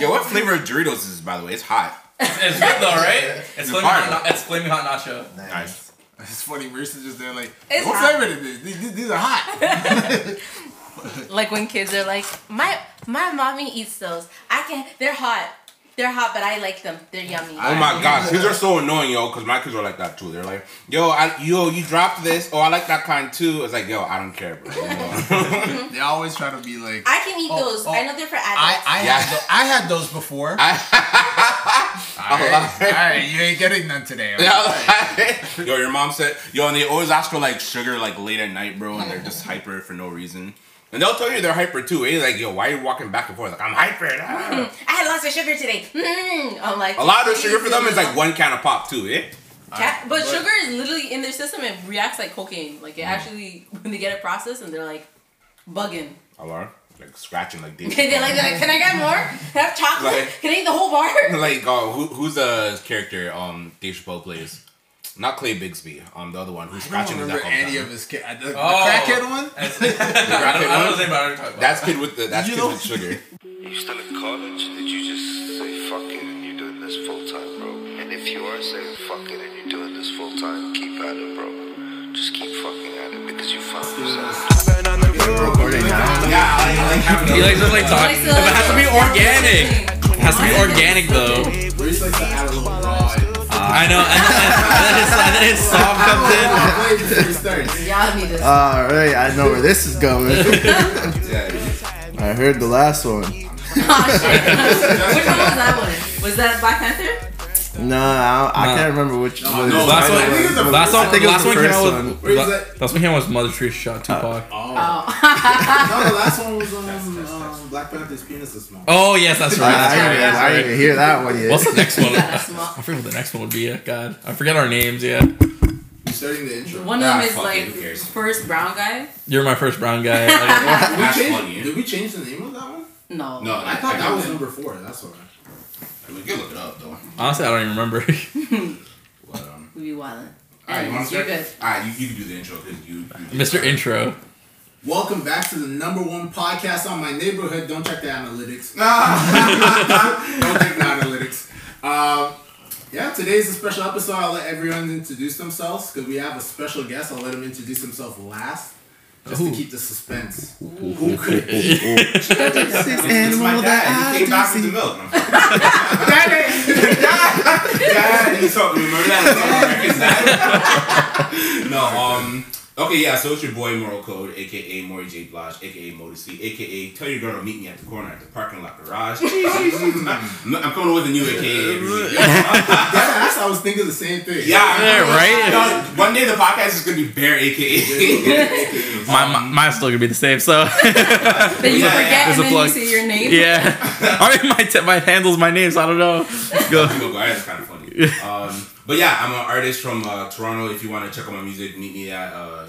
Yo, what flavor of Doritos is this, by the way? It's hot. It's good though, right? It's It's flaming hot. na- It's flaming hot nacho. Nice. It's funny. Marissa's just there like, It's what hot. flavor is this? These, these are hot. Like when kids are like, my my mommy eats those. I can. They're hot. They're hot, but I like them. They're yummy. Oh my god, kids are so annoying, yo, because my kids are like that too. They're like, yo, I, yo, you dropped this. Oh, I like that kind too. It's like, yo, I don't care, bro. they always try to be like. I can eat Oh, those. oh. I know they're for I, adults. I, Yeah. had tho- I had those before. all I- right, all right, you ain't getting none today. okay? yo, your mom said, yo, and they always ask for like sugar like late at night, bro, and they're just hyper for no reason. And they'll tell you they're hyper too. Eh? Like, yo, why are you walking back and forth? Like, I'm hyper. ah. I had lots of sugar today. Mm. I'm like A lot of sugar for them is like one can of pop too, eh? Cat, but, But- sugar is literally in their system. It reacts like cocaine. Like it Mm. actually, when they get it processed, and they're like bugging. Alarm. Like scratching like they're like, they're like, can I get more? Can I have chocolate? Like- can I eat the whole bar? like uh, who, who's the character um Dave Chappelle plays? Not Clay Bigsby. Um, the other one who's I scratching don't his remember neck all the any of his kid. The, the Oh. crackhead one. It's- I don't I don't know the name, but I don't talk about. That's kid with the that's You kid know- with sugar. You still in college? Did you just say fuck it and you're doing this full time, bro? And if you are saying fuck it and you're doing this full time, keep at it, bro. Just keep fucking at it because you found yourself. Recording now. Yeah, I like having He likes to like talk. Like, If it has to be organic. It has to be organic though. Maurice likes to add a little raw. I know, and then, and then, his, and then his song comes in. Wait before he starts. Y'all need this. All right, I know where this is going. I heard the last one. oh shit! Which one was that one? Was that Black Panther? No, I, I No. can't remember which one. no, Last I it was one, the last one, I think it was last one came out with. Where is la- that? Last one came out was Mother Tree shot Tupac. Oh. Oh. no, the last one was um, um Black Panther's penis is small. Oh yes, that's I, right. I, That's right. didn't, That's I didn't hear that one yet. What's the next one? I forget what the next one would be. Yeah, God, I forget our names. Yeah, You starting the intro? One of Ah, them is like it, who cares? first brown guy. you're my first brown guy. Like, Did we, change, did we change the name of that one? No. No, I thought that got was number four. That's why. I mean, you can look it up though. honestly, I don't even remember. But, um, We be wildin'. Alright, you want to You're start? good. Alright, you, you can do the intro because you, you Mr. Intro. Welcome back to the number one podcast on my neighborhood. Don't check the analytics. Don't check the analytics. Um, yeah, today's a special episode. I'll let everyone introduce themselves because we have a special guest. I'll let him introduce himself last, just Ooh. to keep the suspense. Who could it be? It's my dad. He came back with the milk. Dad, you talk, remember that? no, um, okay, yeah, so it's your boy Moral Code, aka Maury J. Blanche, aka Modesty, aka tell your girl to meet me at the corner at the parking lot garage. I'm, I'm coming with a new aka. every week. Yes, I was thinking the same thing. Yeah, Yeah, right? No, one day the podcast is gonna be bare aka. My, my mine's still gonna be the same. So Then you Yeah, forget there's and then plug. you say your name. yeah, I mean my t- my handle's my name, so I don't know. Go. Go, go. That's kind of funny. Um, but yeah, I'm an artist from uh, Toronto. If you want to check out my music, meet me at uh,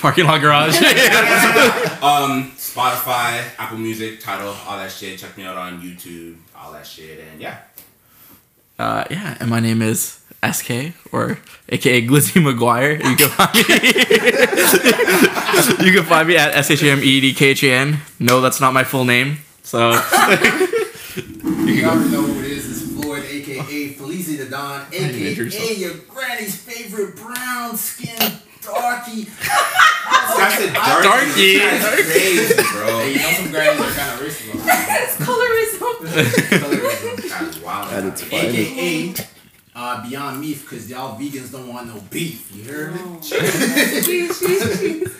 Parking lot garage. um, Spotify, Apple Music, Tidal, all that shit. Check me out on YouTube, all that shit, and yeah. Uh, yeah, and my name is SK or AKA Glizzy McGuire. You can find me. you can find me at S H A M E D K H A N. No, that's not my full name. So You already know who it is. It's Floyd, aka Felicia the Don, introduce aka your granny's favorite brown skinned darky. That's a dark Darky. That's crazy, bro. Hey, you know some grannies are kind of racist. It's colorism. Colorism. That's wild. At its finest. AKA uh, Beyond Meat, because y'all vegans don't want no beef. You heard me? Jeez, jeez, jeez.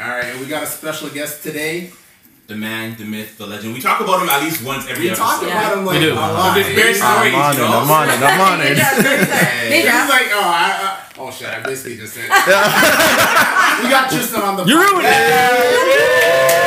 All right, and we got a special guest today. The man, the myth, the legend. We talk about him at least once every We episode. talk about him like We do. a lot. There's bare stories, I'm on you it. know? I'm on it. I'm on it. drop, name drop. Name drop. like, oh, I, I, oh shit, I basically just said. we got Tristan on the. you ruined it.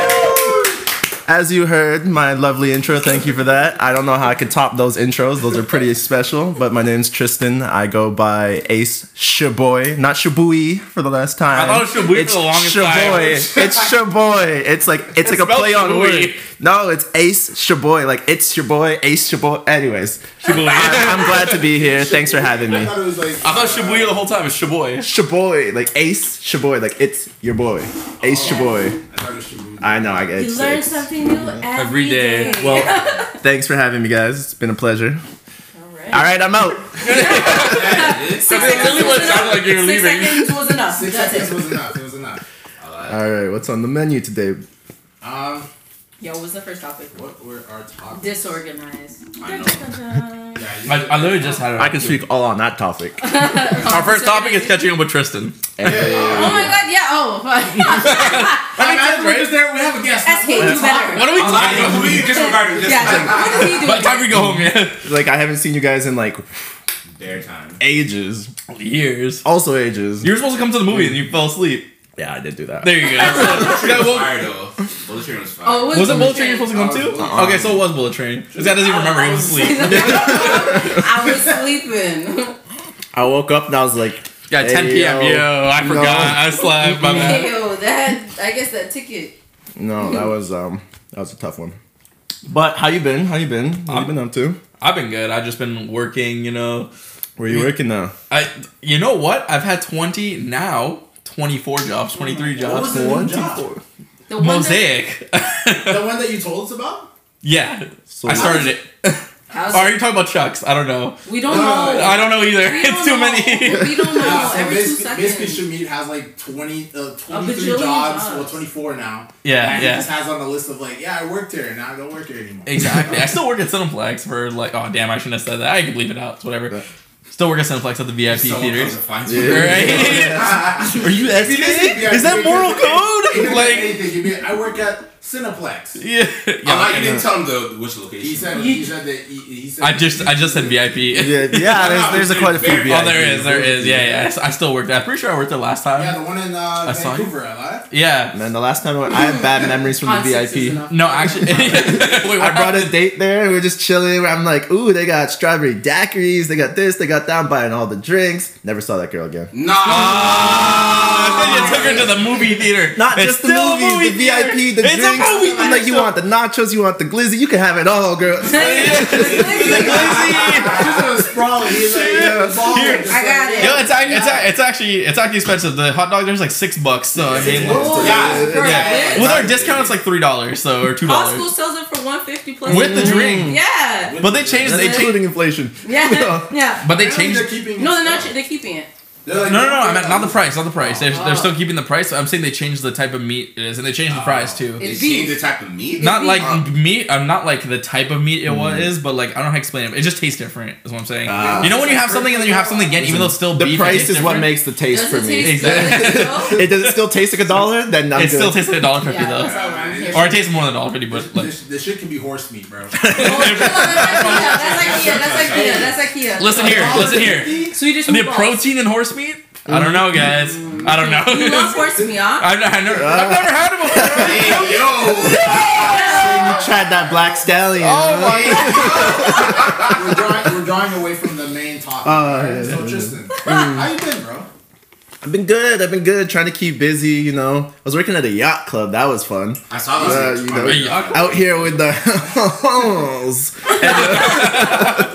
As you heard, my lovely intro. Thank you for that. I don't know how I could top those intros. Those are pretty special. But my name's Tristan. I go by Ace Shaboy, not Shibui for the last time. I thought it was Shibui it's for the longest Shaboy. time. It's Shaboy. It's like it's like a spelled play on Shibui. word. No, it's Ace Shaboy. Like it's your boy, Ace Shaboy. Anyways, I'm, I'm glad to be here. Thanks for having I me. thought it was like. I thought Shibuya the whole time. It's Shaboy. Shaboy, like Ace Shaboy, like it's your boy, Ace oh. Shaboy. I thought it was Shabu. I know. I get You it. learn something new every, Every day. day. Well, thanks for having me, guys. It's been a pleasure. Alright. All right, I'm out. Six That's seconds really what it was sounded enough. like you were Six leaving. seconds was enough. Six That's seconds it. was enough. It was enough. All right, what's on the menu today? Um, Yo, what was the first topic? what were our topics? Disorganized. I know. Yeah, I, I literally just had it. I can speak all on that topic. Our first topic is catching up with Tristan. Oh my god, yeah. Oh, Hey, man, we're just there. We have a guest. SK, do better. What are we I talking about? we disregard it. Yeah, Just what is he doing? By the time we go home, yeah. like I haven't seen you guys in like their time. ages. Years. Also ages. You were supposed to come to the movie and you fell asleep. Yeah, I did do that. There you go. So, yeah, was well, fire though. Bullet Train was fire. Oh, was, was it Bullet Train? Train you were supposed to come to? Uh-uh. Okay, so it was Bullet Train. This guy doesn't even remember he was asleep. I was sleeping. I woke up and I was like, Yeah, 10 Hey, p.m. yo. Yo, I No. forgot. I slept. My bad. Yo, that I guess that ticket. no, that was um, that was a tough one. But how you been? How you been? What you been up to? I've been good. I've just been working, you know. Where you working now? I, you know what? I've had 20 now, 24 jobs, 23 What jobs. was the new job? The one Mosaic. The one that you told us about? yeah. So I started it. How's Or are you talking about Chucks? I don't know. we don't No, know. I don't know either. It's don't too know. many. We don't know. Yeah, so Every two basically, basically seconds. Shamit has like 20, uh, 23 jobs, jobs. well 24 now. Yeah, and yeah. he just has on the list of like, yeah, I worked here, and now I don't work here anymore. Exactly. I still work at Cineplex for like, oh damn, I shouldn't have said that. I can leave it out. It's whatever. Still work at Cineplex at the VIP Someone comes theaters. and finds Yeah. you. Right? Are you SK? Yeah, Is that moral could say- you code? Like, anything. I work at Cineplex. yeah. Oh, yeah. you didn't tell him the which location. He said, he said that he, he said I just, I just said VIP. yeah, yeah. There's, there's a quite a few. Oh, Oh, there VIPs. is, there is. Yeah, yeah. I s- I still worked there. I'm pretty sure I worked there last time. yeah, time. the one in uh, saw you. Vancouver, alive. Yeah. Man, the last time I, went, I have bad memories from the On six is VIP. enough. No, actually. Wait, I brought a date there. and We were just chilling. I'm like, ooh, they got strawberry daiquiris. They got this. They got that. I'm buying all the drinks. Never saw that girl again. Nah. then you took her to the movie theater. Not It's just the still a movies, movie the theater. VIP, the it's drinks. A movie oh, I'm like, you want the nachos, you want the glizzy, you can have it all, girl. Just a sprawling. He's like, yeah, ball, Here. just I got like, it. Yo, it's, it's, it's actually it's actually expensive. The hot dog there's like six bucks. So I mean, Oh, Yeah. for a yeah. With our discount it's like three dollars, so or two dollars. Costco dollars sells it for one fifty plus with the drink. Yeah, But they changed. That's They changed. including inflation. yeah, yeah. But they Apparently changed. They're keeping No, they're not. They're keeping it. They're like, No, no, no. I meant not the price. Not the price. They're, Oh. they're still keeping the price. I'm saying they changed the type of meat it is, and they changed the price too. They changed the type of meat. Not beef. like meat. I'm not like the type of meat it Mm-hmm. was is, but like I don't know how to explain it. It just tastes different. Is what I'm saying. Ah. you know when you have something and then you have something again, even though it's still The beef, it price tastes is what makes the taste Does for me. taste Exactly. It does it still taste like a dollar? Then I'm It good. still tastes like a dollar fifty Yeah, though, that's all I'm here. or it tastes more than a dollar fifty. But like, This, this shit can be horse meat, bro. No, that's IKEA. That's IKEA. That's IKEA. listen here, listen here. Swedish The meatballs. protein in horse meat? I don't know, guys. I don't know. You love horse meat, huh? I've, I've never, I've never had it before. Hey, yo. You tried that black stallion. Oh huh? my we're, drawing, we're drawing away from the main topic. Oh, right? so yeah. Tristan, how you been, bro? I've been good. I've been good. Trying to keep busy. You know, I was working at a yacht club. That was fun. I saw Uh, this. you know, A yacht out here with the hoes.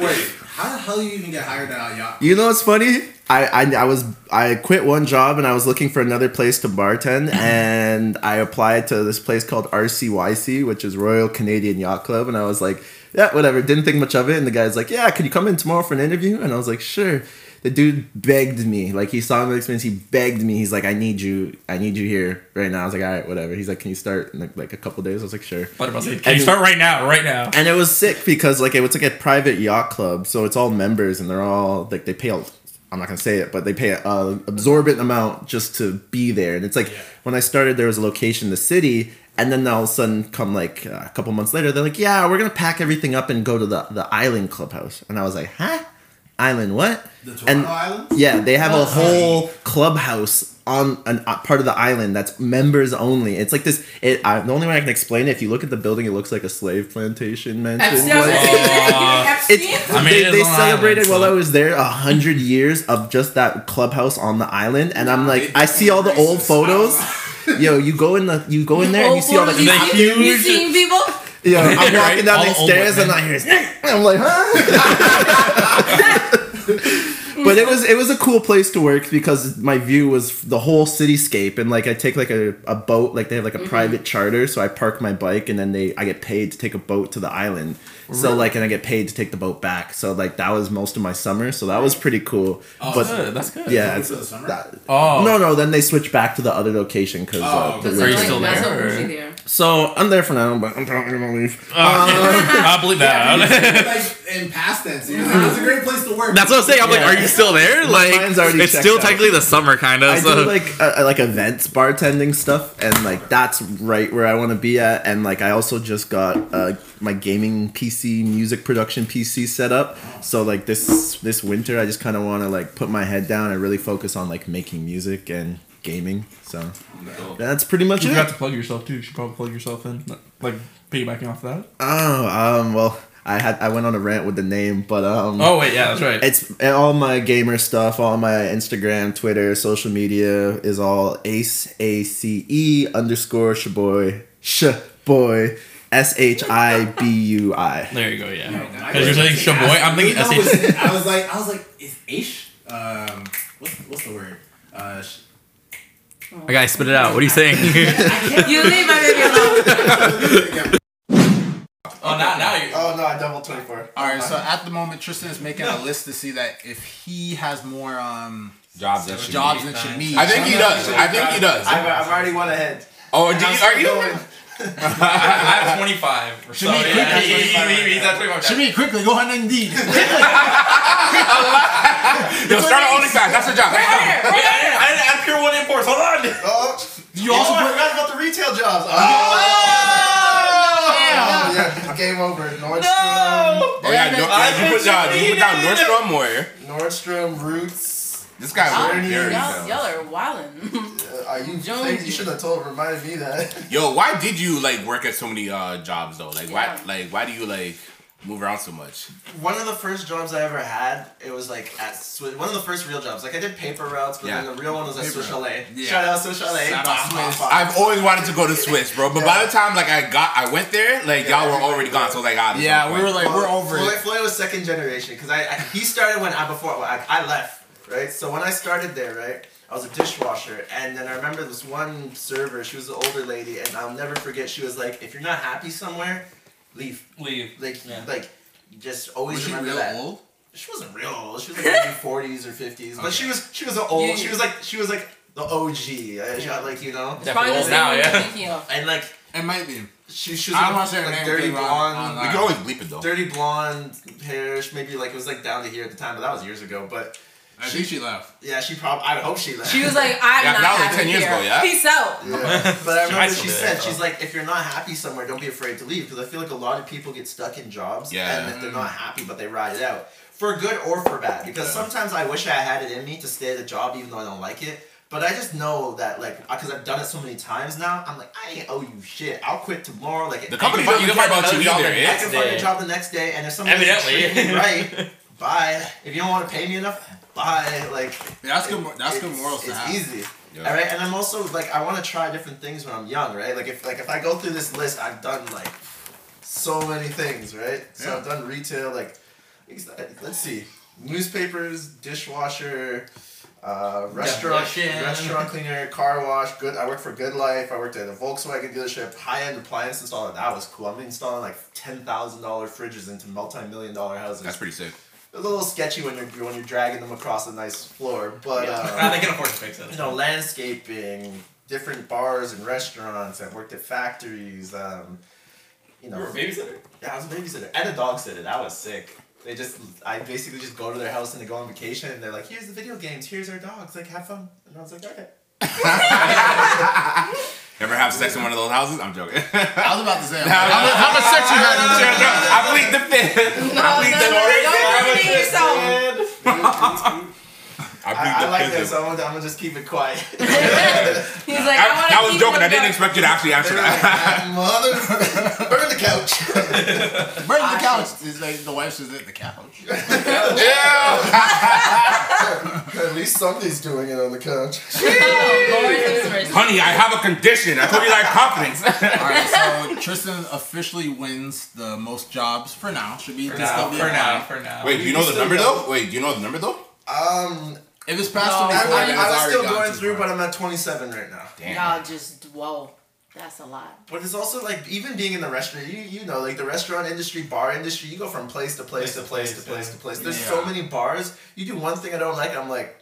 Wait, how the hell do you even get hired at a yacht? You know what's funny? I, I I was I quit one job and I was looking for another place to bartend and I applied to this place called RCYC, which is Royal Canadian Yacht Club, and I was like, yeah, whatever. Didn't think much of it, and the guy's like, yeah, could you come in tomorrow for an interview? And I was like, sure. The dude begged me, like he saw my experience. He begged me. He's like, I need you. I need you here right now. I was like, all right, whatever. He's like, can you start in like, like a couple days? I was like, sure. But I was like, Can you start right now? Right now. And it was sick because like it was like a private yacht club, so it's all members and they're all like they pay. A, I'm not gonna say it, but they pay a absorbent amount just to be there. And it's like when I started, there was a location in the city, and then all of a sudden, come like uh, a couple months later, they're like, "Yeah, we're gonna pack everything up and go to the the island clubhouse." And I was like, "Huh? Island what?" The Toronto And- Islands? Yeah, they have a Oh, whole clubhouse on an uh, part of the island that's members only. It's like this. It I, the only way I can explain it, if you look at the building, it looks like a slave plantation mansion. Epstein. I Like, gonna say, Epstein? it's, I mean, they, they celebrated Island, while I was there a hundred years of just that clubhouse on the island, and I'm like, I see all the old photos. Yo, you go in the you go in there and you see all the. the you see- You huge- seeing people? Yo, I'm Right? walking down All these stairs and. I hear, I'm like, huh? but it was it was a cool place to work because my view was the whole cityscape and like I take like a, a boat like they have like a Mm-hmm. private charter so I park my bike and then they I get paid to take a boat to the island so like and I get paid to take the boat back so like that was most of my summer so that was pretty cool but Good, that's good. yeah it's, the summer? that, Oh. no no then they switch back to the other location because Oh, uh, the okay. Are you still there, so there. so I'm there for now but I'm probably gonna leave I believe that. like in past tense. You're like, it's a great place to work. That's what I'm saying. I'm like, are you still there? Like, it's still out. technically the summer, kind of. I So. do like uh, like events bartending stuff, and like that's right where I want to be at. And like I also just got uh, my gaming PC, music production PC set up. So like this this winter, I just kind of want to like put my head down and really focus on like making music and gaming. So that's pretty much you it. You forgot to plug yourself too. You should probably plug yourself in, like piggybacking off that. Oh, um, well, I had I went on a rant with the name, but um, Oh wait, yeah, that's right. It's all my gamer stuff, all my Instagram, Twitter, social media is all Ace A C E underscore Shaboy Shaboy S H I B U I. there you go. Yeah, I because you're saying shaboy. I'm thinking No, S it's- H. I was like, I was like, is Aish? Um, what's what's the word? Uh, sh- I gotta spit it out. What are you saying? You leave my baby alone. oh, now now you. Oh no, I double twenty four. All right, so at the moment, Tristan is making a list to see that if he has more um Jobs that should jobs than Shamid. I think he does. I think he does. I've, I've already went ahead. Oh, do you, are you? I have 25. So, Shimmy, quick, yeah, that's he- he- 25. he- he's at 25. Shamid, quickly go ahead and indeed. Yo, start an OnlyFans. That's a job. Wait, I didn't, I didn't add pure one imports. Hold on. Oh, You also put, forgot about the retail jobs. Oh, yeah, oh, game over. Nordstrom, Oh yeah, no, I yeah, you put down, you put down Nordstrom or Nordstrom, Roots. This guy Y'all, very very. y'all, y'all are wildin'. Uh, are you? Jonesy. You should have told. Reminded me that. Yo, why did you like work at so many uh jobs though? Like why like why do you like move around so much? One of the first jobs I ever had, it was like at Swi- one of the first real jobs. Like I did paper routes, but Yeah. then the real one was at Swiss Chalet. Yeah. Shout out Swiss Chalet. Shout out Bah, bah, Swiss. I've always wanted to go to Swiss, bro. But by the time like I got I went there, like y'all were already gone. So I was like, ah, yeah, no we were point. like, we're over Floyd, it. Floyd was second generation because I, I he started when I before I, I left right. So when I started there, right, I was a dishwasher, and then I remember this one server. She was an older lady, and I'll never forget. She was like, "If you're not happy somewhere, leave." Leave. Like, Yeah. like, just always Was she remember real that. old? She wasn't real old. She was like maybe forties or fifties, but she was she was an old. Yeah. She was like she was like the OG. uh, she like you know, It's probably the old now, yeah. you're thinking of. and like It might be. she, she was I like, don't wanna like name, dirty blonde, I'm We not- can always bleep it though. dirty blonde hair. she- Maybe like it was like down to here at the time, but that was years ago. But I think she left. yeah, she probably. I hope she left. She was like, I'm Yeah, not that was like happy 10 years here. ago, yeah? Peace out. Yeah. But I remember still she said, there, she's like, if you're not happy somewhere, don't be afraid to leave. Because I feel like a lot of people get stuck in jobs. Yeah. And if they're not happy, but they ride it out. For good or for bad. Because Yeah. sometimes I wish I had it in me to stay at a job even though I don't like it. But I just know that, like, because I've done it so many times now, I'm like, I ain't owe you shit. I'll quit tomorrow. Like, The company I doesn't can care find about another you job either, the- yeah? I can find a job the next day, and if someone Evidently. treat me right, bye. If you don't want to pay me enough, bye. Like, that's good. mor- That's good it's- morals to It's have. easy. Yeah. All right, and I'm also like I want to try different things when I'm young, right? Like if like if I go through this list, I've done like so many things, right? So Yeah. I've done retail, like let's see, newspapers, dishwasher, uh, restaurant, Demolition. restaurant cleaner, car wash. Good. I worked for Good Life. I worked at a Volkswagen dealership, high end appliance installer. That was cool. I'm installing like ten thousand dollar fridges into multi million dollar houses. That's pretty sick. It was a little sketchy when you're when you're dragging them across a nice floor, but. Yeah. Ah, they can afford to fix it. you know, landscaping, different bars and restaurants. I've worked at factories. Um, you know, You were a babysitter? yeah, I was a babysitter and a dog sitter. That was sick. They just, I basically just go to their house and they go on vacation and they're like, "Here's the video games. Here's our dogs. Like, have fun." And I was like, "Okay." Ever have sex in one of those houses? I'm joking. I was about to say, How- how, much- how much sex you had in there? I plead the fifth. No, I plead no, the no, fifth. don't incriminate yourself. I I, I like fifth. this. I'm gonna, I'm gonna just keep it quiet. He's like, I, I, want I was joking. I didn't expect you to actually answer that. Mother, burn the couch. Burn the couch. It's like the wife says it, the couch. yeah. At least somebody's doing it on the couch. Honey, I have a condition. I told you like confidence. All right, so Tristan officially wins the most jobs for now. Should be For now, for now, for now. Wait, do you know the number though? Wait, do you know the number though? Um, If it's past No, I, 24, I, then I it's was still going through, far. but I'm at 27 right now. Damn. Y'all just whoa, that's a lot. But it's also like even being in the restaurant, you you know, like the restaurant industry, bar industry, you go from place to place to place to place to place. There's so many bars. You do one thing I don't like, I'm like,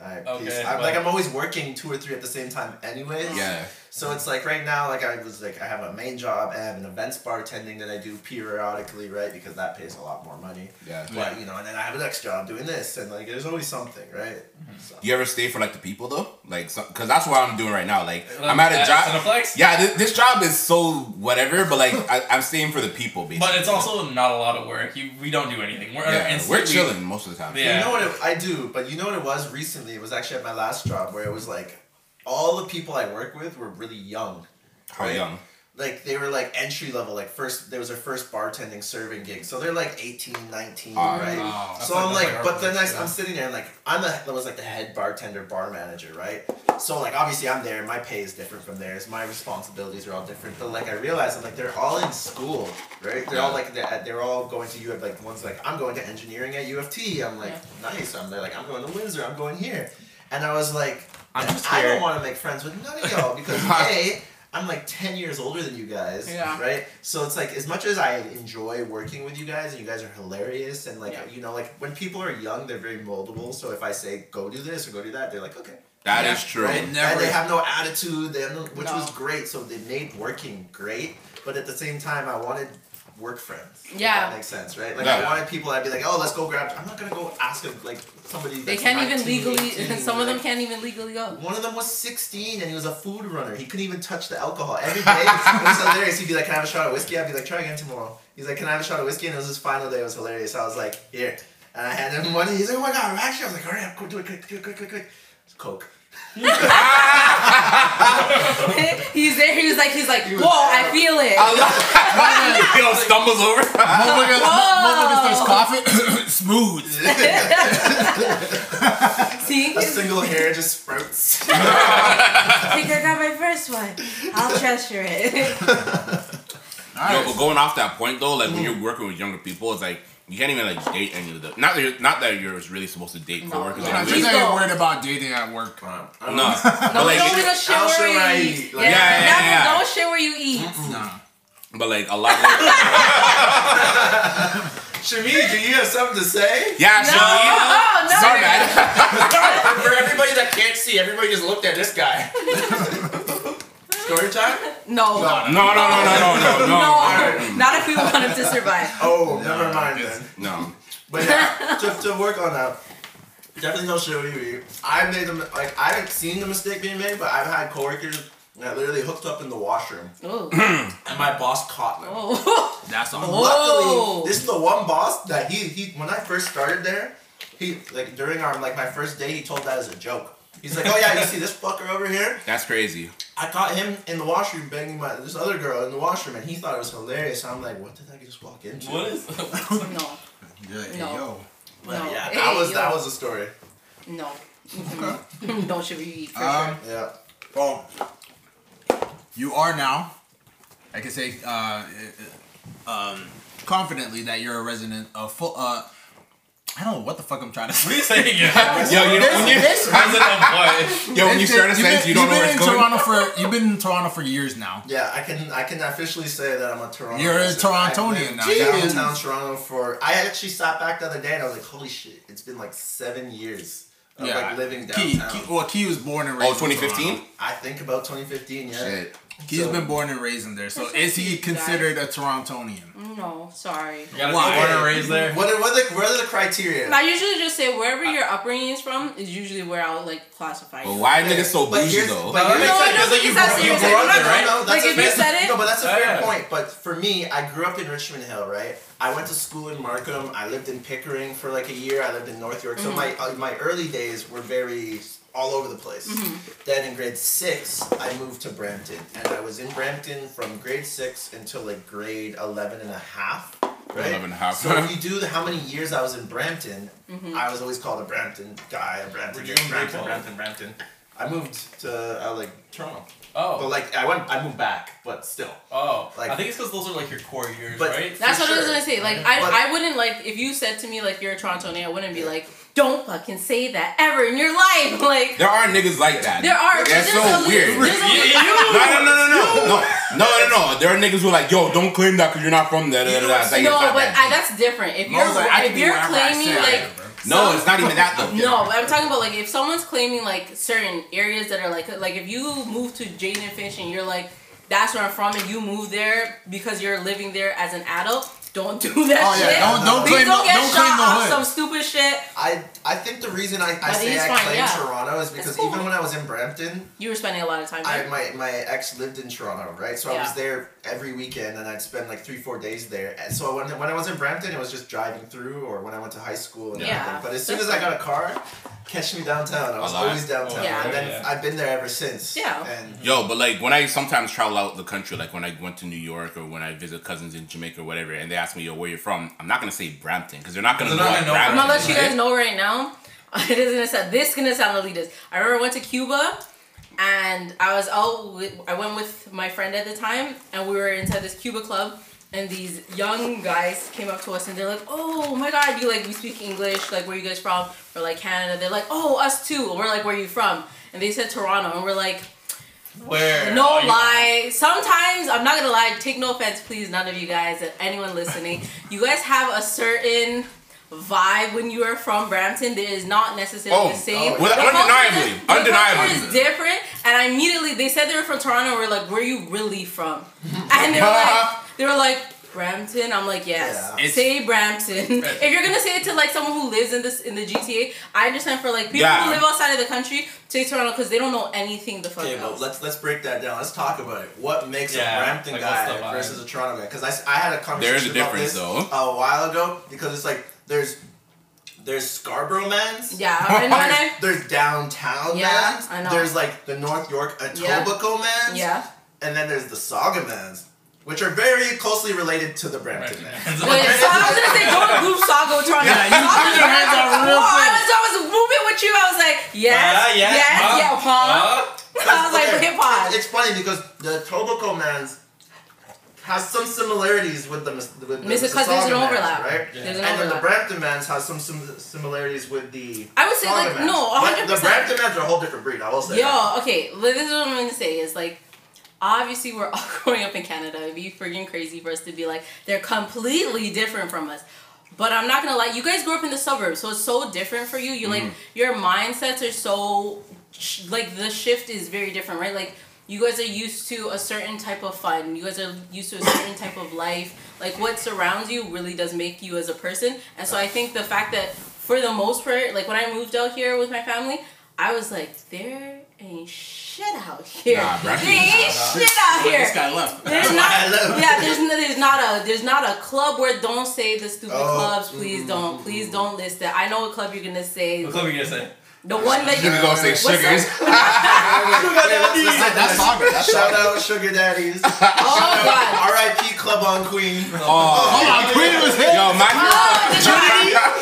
alright, Okay, peace. I'm like I'm always working two or three at the same time, anyways. Yeah. So it's like right now, like I was like I have a main job, I have an events bartending that I do periodically, right? Because that pays a lot more money. Yeah. But you know, and then I have a next job doing this, and like there's always something, right? So. You ever stay for like the people though? Like, because that's what I'm doing right now. Like, Uh, I'm at a at job. Cineplex? Yeah, this, this job is so whatever, but like, I, I'm staying for the people, basically. But it's also not a lot of work. You, we don't do anything. We're yeah, instead we're chilling most of the time. Yeah. You know what it, I do, but you know what it was recently? It was actually at my last job where it was like all the people I work with were really young. How right? young? Like they were like entry level, like first there was their first bartending serving gig. So they're like 18, 19, Ah, right? wow. So That's I'm like- like, but then I, our I'm sitting there and like I'm the I was like the head bartender, bar manager, right? So like obviously I'm there, my pay is different from theirs, my responsibilities are all different. But like I realized I'm like they're all in school, right? They're all like they're, they're all going to U like one's like I'm going to engineering at U of T. I'm like Yeah. nice. I'm there like I'm going to Windsor. I'm going here, and I was like I'm just I don't want to make friends with none of y'all because a I'm like 10 years older than you guys, Yeah. right? So it's like as much as I enjoy working with you guys and you guys are hilarious and like Yeah. you know like when people are young they're very moldable. So if I say go do this or go do that, they're like okay. That is Yeah. true. Right? Never- And they have no attitude, they have no, which No. was great. So they made working great, but at the same time I wanted work friends. Yeah. that makes sense, right? Like Yeah. I wanted people I'd be like, oh, let's go grab. I'm not gonna go ask a, like somebody. They that's can't even legally. 18, Some of them like- can't even legally go. one of them was 16 and he was a food runner. He couldn't even touch the alcohol. Every day, it was hilarious. He'd be like, Can I have a shot of whiskey? I'd be like, Try again tomorrow. He's like, Can I have a shot of whiskey? And it was his final day. It was hilarious. I was like, Here. And I handed him one. He's like, Oh my God, I'm actually, I was like, Hurry up, go do it quick, quick, quick, quick, quick. It's Coke. he's there. He was like, he's like, whoa, I feel it. I Yo, stumbles over. Motherfucker, motherfucker starts coughing. Smooth. See, A single hair just sprouts. think I got my first one. I'll treasure it. Yo, but going off that point though, like when you're working with younger people, it's like you can't even like date any of them. Not that you're, not that you're really supposed to date No. coworkers. Yeah, I'm anyways. just Please not worried about dating at work. No, I but don't No, like, don't it- little shit where you I eat. eat. Like- yeah, Yeah, yeah, never- yeah. Don't shit where you eat. Nah. but like a lot. Shami, do you have something to say? yeah, No, she- oh, no. Sorry, man. For everybody that can't see, everybody just looked at this guy. Story time? No. No, no, no, no, no, no, no. No. Not if we want him to survive. Oh, never mind then. No. But yeah, to, to work on that, definitely don't show you. I've made them like I haven't seen the mistake being made, but I've had coworkers that literally hooked up in the washroom, Oh. and my boss caught them. Oh. That's all. Oh. Luckily, this is the one boss that he he when I first started there, he like during our like my first day, he told that as a joke. He's like, oh yeah, you see this fucker over here? That's crazy. I caught him in the washroom banging my this other girl in the washroom, and he thought it was hilarious. I'm like, what did I just walk into? What is? No. Yeah, hey, No. yo. But No. yeah, Hey, that was yo. that was the story. No. Don't shit where you eat for Um, sure. Yeah. Well, you are now. I can say uh, uh, um, confidently that you're a resident of full. Uh, I don't know what the fuck I'm trying to say. What are you saying? Yeah. Yo, you know when you President of what? yo when you start a You've sentence, been- you don't you've know where been it's in going. Toronto for you've been in Toronto for years now. Yeah, I can I can officially say that I'm a Toronto. You're a resident. I've Torontonian now. You've Downtown Toronto for I actually sat back the other day and I was like, holy shit, it's been like seven years of like living downtown. Key, well, Key was born and Oh, raised. in 2015? I think about 2015. Yeah. Shit. Key's So- been born and raised in there. So is he cute, guys. considered a Torontonian? No, sorry. You gotta Why? be born and raised there. What are, what are the what are the criteria? I usually just say wherever your upbringing is from is usually where I'll like classify But you. why niggas so bougie here's- though? but No, here's- no, No, Makes sense, like, you that's grew- what you you're grew saying. up there, right? No, Like that's if a you fair- said it, No, but that's a Oh, fair yeah. point. But for me, I grew up in Richmond Hill, right? I went to school in Markham. I lived in Pickering for like a year. I lived in North York. So my uh, my early days were very all over the place. Then in grade six, I moved to Brampton, and I was in Brampton from grade six until like grade 11 and a half. Right? 11 and a half. So if you do the, how many years I was in Brampton, I was always called a Brampton guy, a Brampton, Were you in Brampton, Brampton, Brampton. I moved to uh, like Toronto. Oh. But like I went, I moved back, but still. Oh, Like- I think it's because those are like your core years, But- right? That's For what I was gonna say. Like, I, But- I wouldn't like if you said to me like you're a Torontonian, I wouldn't be like, don't fucking say that ever in your life. Like, There are niggas like that. there are. That's so a weird. There's a, Yeah, No, no, no, no, no, no, no, no, no. There are niggas who are like, yo, don't claim that because you're not from there. like, no, but that I, that's different. If you're like, if you're claiming say, like bro. no, it's not even that though. No, but I'm talking about like if someone's claiming like certain areas that are like like if you move to Jane and Finch and you're like that's where I'm from and you move there because you're living there as an adult, don't do that Oh, yeah, shit. don't- don't Please claim don't the- get don't shot claim the off hood. some stupid shit. I I think the reason I, I say I fine, claim yeah. Toronto is because cool. even when I was in Brampton, You were spending a lot of time I there. my my ex lived in Toronto, right? So I was there every weekend, and I'd spend like three four days there. And so when when I was in Brampton, it was just driving through, or when I went to high school and Yeah. everything. But as soon as I got a car, catch me downtown. I was always downtown, Yeah. and then Yeah. I've been there ever since. Yeah. And Yo, but like when I sometimes travel out the country, like when I went to New York or when I visit cousins in Jamaica or whatever, and they ask me, yo, where you're from? I'm not gonna say Brampton because they're not gonna They're know not gonna know Brampton I'm gonna let is, you guys know right now. It is gonna sound this is gonna sound elitist. I remember I went to Cuba and I was out with, I went with my friend at the time and we were inside this Cuba club and these young guys came up to us and they're like, Oh my god, you like we speak English, like where you guys from? We're like Canada. They're like, Oh, us too. We're like, Where are you from? And they said Toronto and we're like, Where? no lie. Sometimes I'm not gonna lie. Take no offense, please, none of you guys and anyone listening. You guys have a certain vibe when you are from Brampton. That is not necessarily Oh, the same. oh, well, The culture undeniably, is- the undeniably. culture is different. And I immediately they said they were from Toronto. and We're like, where are you really from? And they were like, they were like. Brampton, I'm like yes. Yeah. Say Brampton. if you're gonna say it to like someone who lives in this in the GTA, I understand for like people Yeah. who live outside of the country, say Toronto because they don't know anything the fuck Okay, else. but let's let's break that down. Let's talk about it. What makes Yeah, a Brampton like, guy versus a Toronto guy? Because I, I had a conversation There is a about difference, this though. a while ago. Because it's like there's there's Scarborough mans. Yeah, I know. and I- There's, there's downtown Yeah, mans. I know. There's like the North York Yeah. Etobicoke mans. Yeah. And then there's the Sauga mans, which are very closely related to the Brampton mans. Wait, so I was gonna say don't group Sauga with Toronto. Yeah, you put your hands out real Well, I quick. was, I was moving with you. I was like, yes, Uh, yeah, yes, huh? yeah, huh? I was like, Okay, okay, pause. It's funny because the Etobicoke mans has some similarities with the Mis- with the Miss it 'cause there's an Mississauga mans, overlap. right? There's an And then the. Brampton mans has some sim- similarities with the. I would say, Sauga like, mans. no, 100%. The Brampton mans are a whole different breed. I will say. that. Yo, okay, li- this is what I'm gonna say is like, obviously we're all growing up in Canada. It'd be freaking crazy for us to be like they're completely different from us. But I'm not gonna lie, you guys grew up in the suburbs, so it's so different for you. You like mm-hmm. your mindsets are so sh- like the shift is very different, right? Like you guys are used to a certain type of fun. You guys are used to a certain type of life. Like what surrounds you really does make you as a person. And so I think the fact that for the most part, like when I moved out here with my family, I was like, there ain't shit out here. Nah, Brampton there is ain't not. shit out here. This guy left. There's not, yeah. There's no, there's not a there's not a club where don't say the stupid Oh, clubs. Mm, please mm, don't, mm, please don't list it. I know what club you're gonna say. What club are you gonna say? The one that you. You're gonna say What's sugars. that? Wait, let's- let's- let's- That's Sauga. Shout out Sugar Daddies. Oh god. R.I.P. Club on Queen. Oh, Hold on, Queen was hit. yo, man.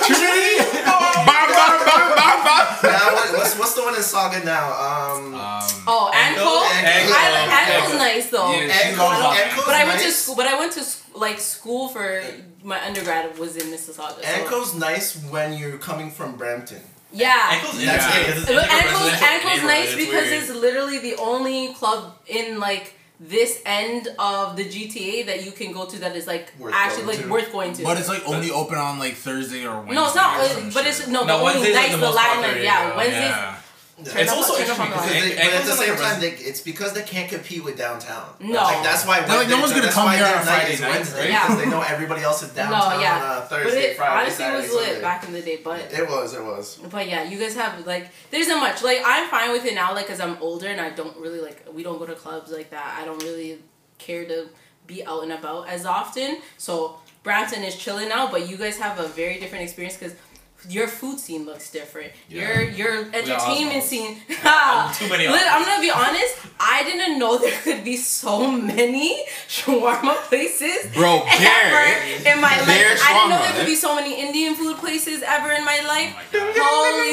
Trinity. Bam, bam, bam, bam, bam. now, what's what's the one in Sauga now? Um, Um, Oh, Anko. Anko. I- Anko's nice though. Yeah, she's Echo's- all Echo's But I went to school. But I went to like school for my undergrad was in Mississauga. So. Anko's nice when you're coming from Brampton. Yeah. Ankle's in That's there it. it's But like Ankle's, Ankle's nice because weird. it's literally the only club in like this end of the GTA that you can go to that is like Worth actually like to. worth going to. but it's like only open on like Thursday or Wednesday. no, it's not. or uh, some But shit. it's no, the No, only Wednesday's, like, the the Latin night. Yeah, yeah. Wednesdays. Yeah. Turn It's up- also turn up on interesting because. They, An- but at the same time, they, it's because they can't compete with downtown. No. Like that's why They're like, no one's gonna come here on Friday night, Wednesday right? Yeah. because they know everybody else is downtown no, yeah. on uh, but Thursday, it Friday, honestly Saturday, was lit Sunday. back in the day. But It was, it was. But yeah, you guys have like there isn't much. Like I'm fine with it now, like because I'm older and I don't really like we don't go to clubs like that. I don't really care to be out and about as often. So Brampton is chilling now, but you guys have a very different experience because your food scene looks different. Yeah. Your your entertainment Osmow's. scene. Too many Lit- I'm gonna be honest. I didn't know there could be so many shawarma places Bro, ever in my life. There's I didn't know there could be so many Indian food places ever in my life. Oh Holy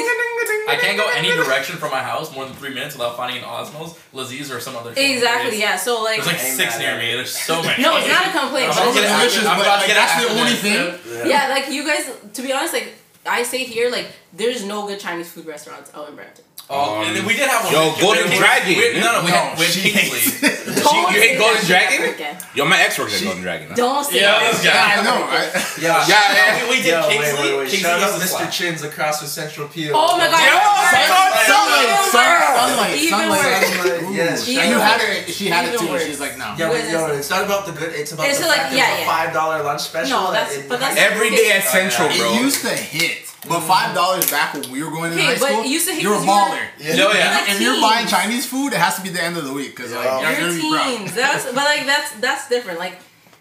I can't go any direction from my house more than three minutes without finding an Osmow's, Lazeez, or some other. shawarma Exactly, place. yeah. So like, There's like six near me. There's so many. no, it's not a complaint. I'm but about to Those get are after- delicious, I'm but about to like get that's after the only this. thing. yeah, like you guys. To be honest, like I say here, like there's no good Chinese food restaurants out in Brampton. Oh, and then we did have one. Yo, Golden we- Dragon. we- no, no, we No, had we had she Kingsley. You hate Golden Dragon? again. Yo, my ex works at Golden Dragon. Don't say Yeah, that. this. Yeah, I know. I, Yeah, Yeah, yeah. We, we did Yo, Kingsley. wait, wait. Kingsley Shout out Mr. slap. Chins across with Central Peel. Oh my god. Yo, sunlight, sun- sunlight, Even sunlight. worse. Sunlight, yes. Even And you worse. had it. She had it too. She's like, no. Yeah, You but yo, it's not about the good. It's about It's the like- fact yeah, there's a yeah. five dollar lunch special. No, that's- but that's- high- Every day at oh, Central, bro. It bro. used to hit, but five dollars back when we were going to Okay, high school, it used oh, you're a 'cause you were- baller. Yeah. Yo, yeah. You're If you're buying Chinese food, it has to be the end of the week because like you're You're gonna be proud. teens. That's but like that's that's different. Like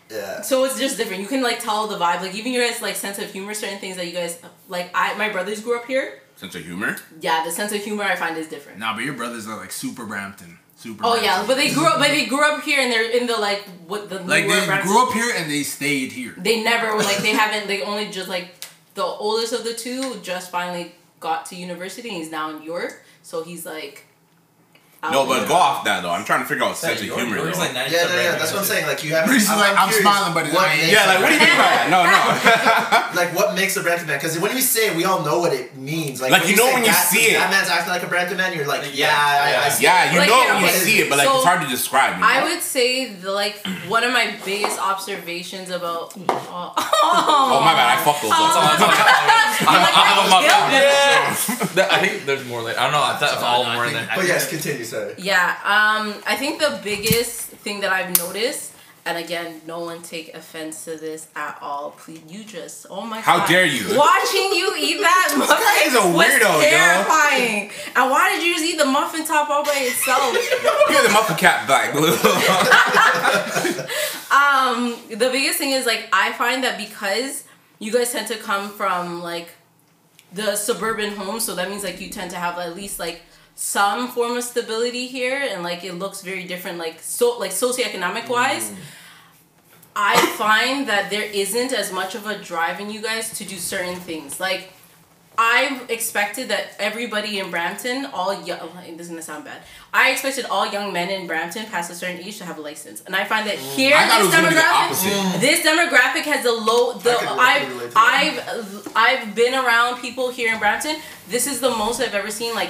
Yeah. so it's just different. You can like tell the vibe. Like even you guys like sense of humor, certain things that you guys like. I my brothers grew up here. Sense of humor. Yeah, the sense of humor I find is different. Nah, but your brothers are like super Brampton. Super. Oh yeah, but they grew up. But they grew up here, and they're in the like what the like they Brampton- grew up here and they stayed here. They never like they haven't. They only just like the oldest of the two just finally got to university. and He's now in York, so he's like. Out No, but there. go off that though. I'm trying to figure out sense of humor. York's like 90% Yeah, yeah, Brampton. that's what I'm saying. Like you have. Breeze is like, I'm curious, smiling, but what I makes Yeah, like what do you mean by that? No, no. like what makes a Brampton man? Because when we say it, we all know what it means. Like, Like, when you know when you see it. That man's acting like a Brampton man. You're like, Like, yeah, yeah, I, I yeah. see Yeah, you Like, know yeah, when you okay. see it, but like So, it's hard to describe. You know? I would say the like one of my biggest observations about. Oh, Oh my bad, I fucked those up. Oh. I'm- like, I'm- I'm- yeah. Yeah. I think there's more. Like, I don't know. I thought it's all more than. But yes, continue, sorry. Yeah, um, I think the biggest thing that I've noticed, and again, no one take offense to this at all. Please, you just, oh my How god. How dare you. Watching you eat that muffin guy is a was weirdo, yo. terrifying. And why did you just eat the muffin top all by itself? Here's the muffin cap black blue. um, the biggest thing is like I find that because you guys tend to come from like the suburban home, so that means like you tend to have at least like some form of stability here, and like it looks very different, like so like socioeconomic wise. Mm. I find that there isn't as much of a drive in you guys to do certain things. Like I expected that everybody in Brampton, all young, this is gonna sound bad. I expected all young men in Brampton past a certain age to have a license, and I find that mm. here I this was gonna be the demographic, opposite. Mm. this demographic has a low. The I could- I could relate I've I've I've been around people here in Brampton. This is the most I've ever seen like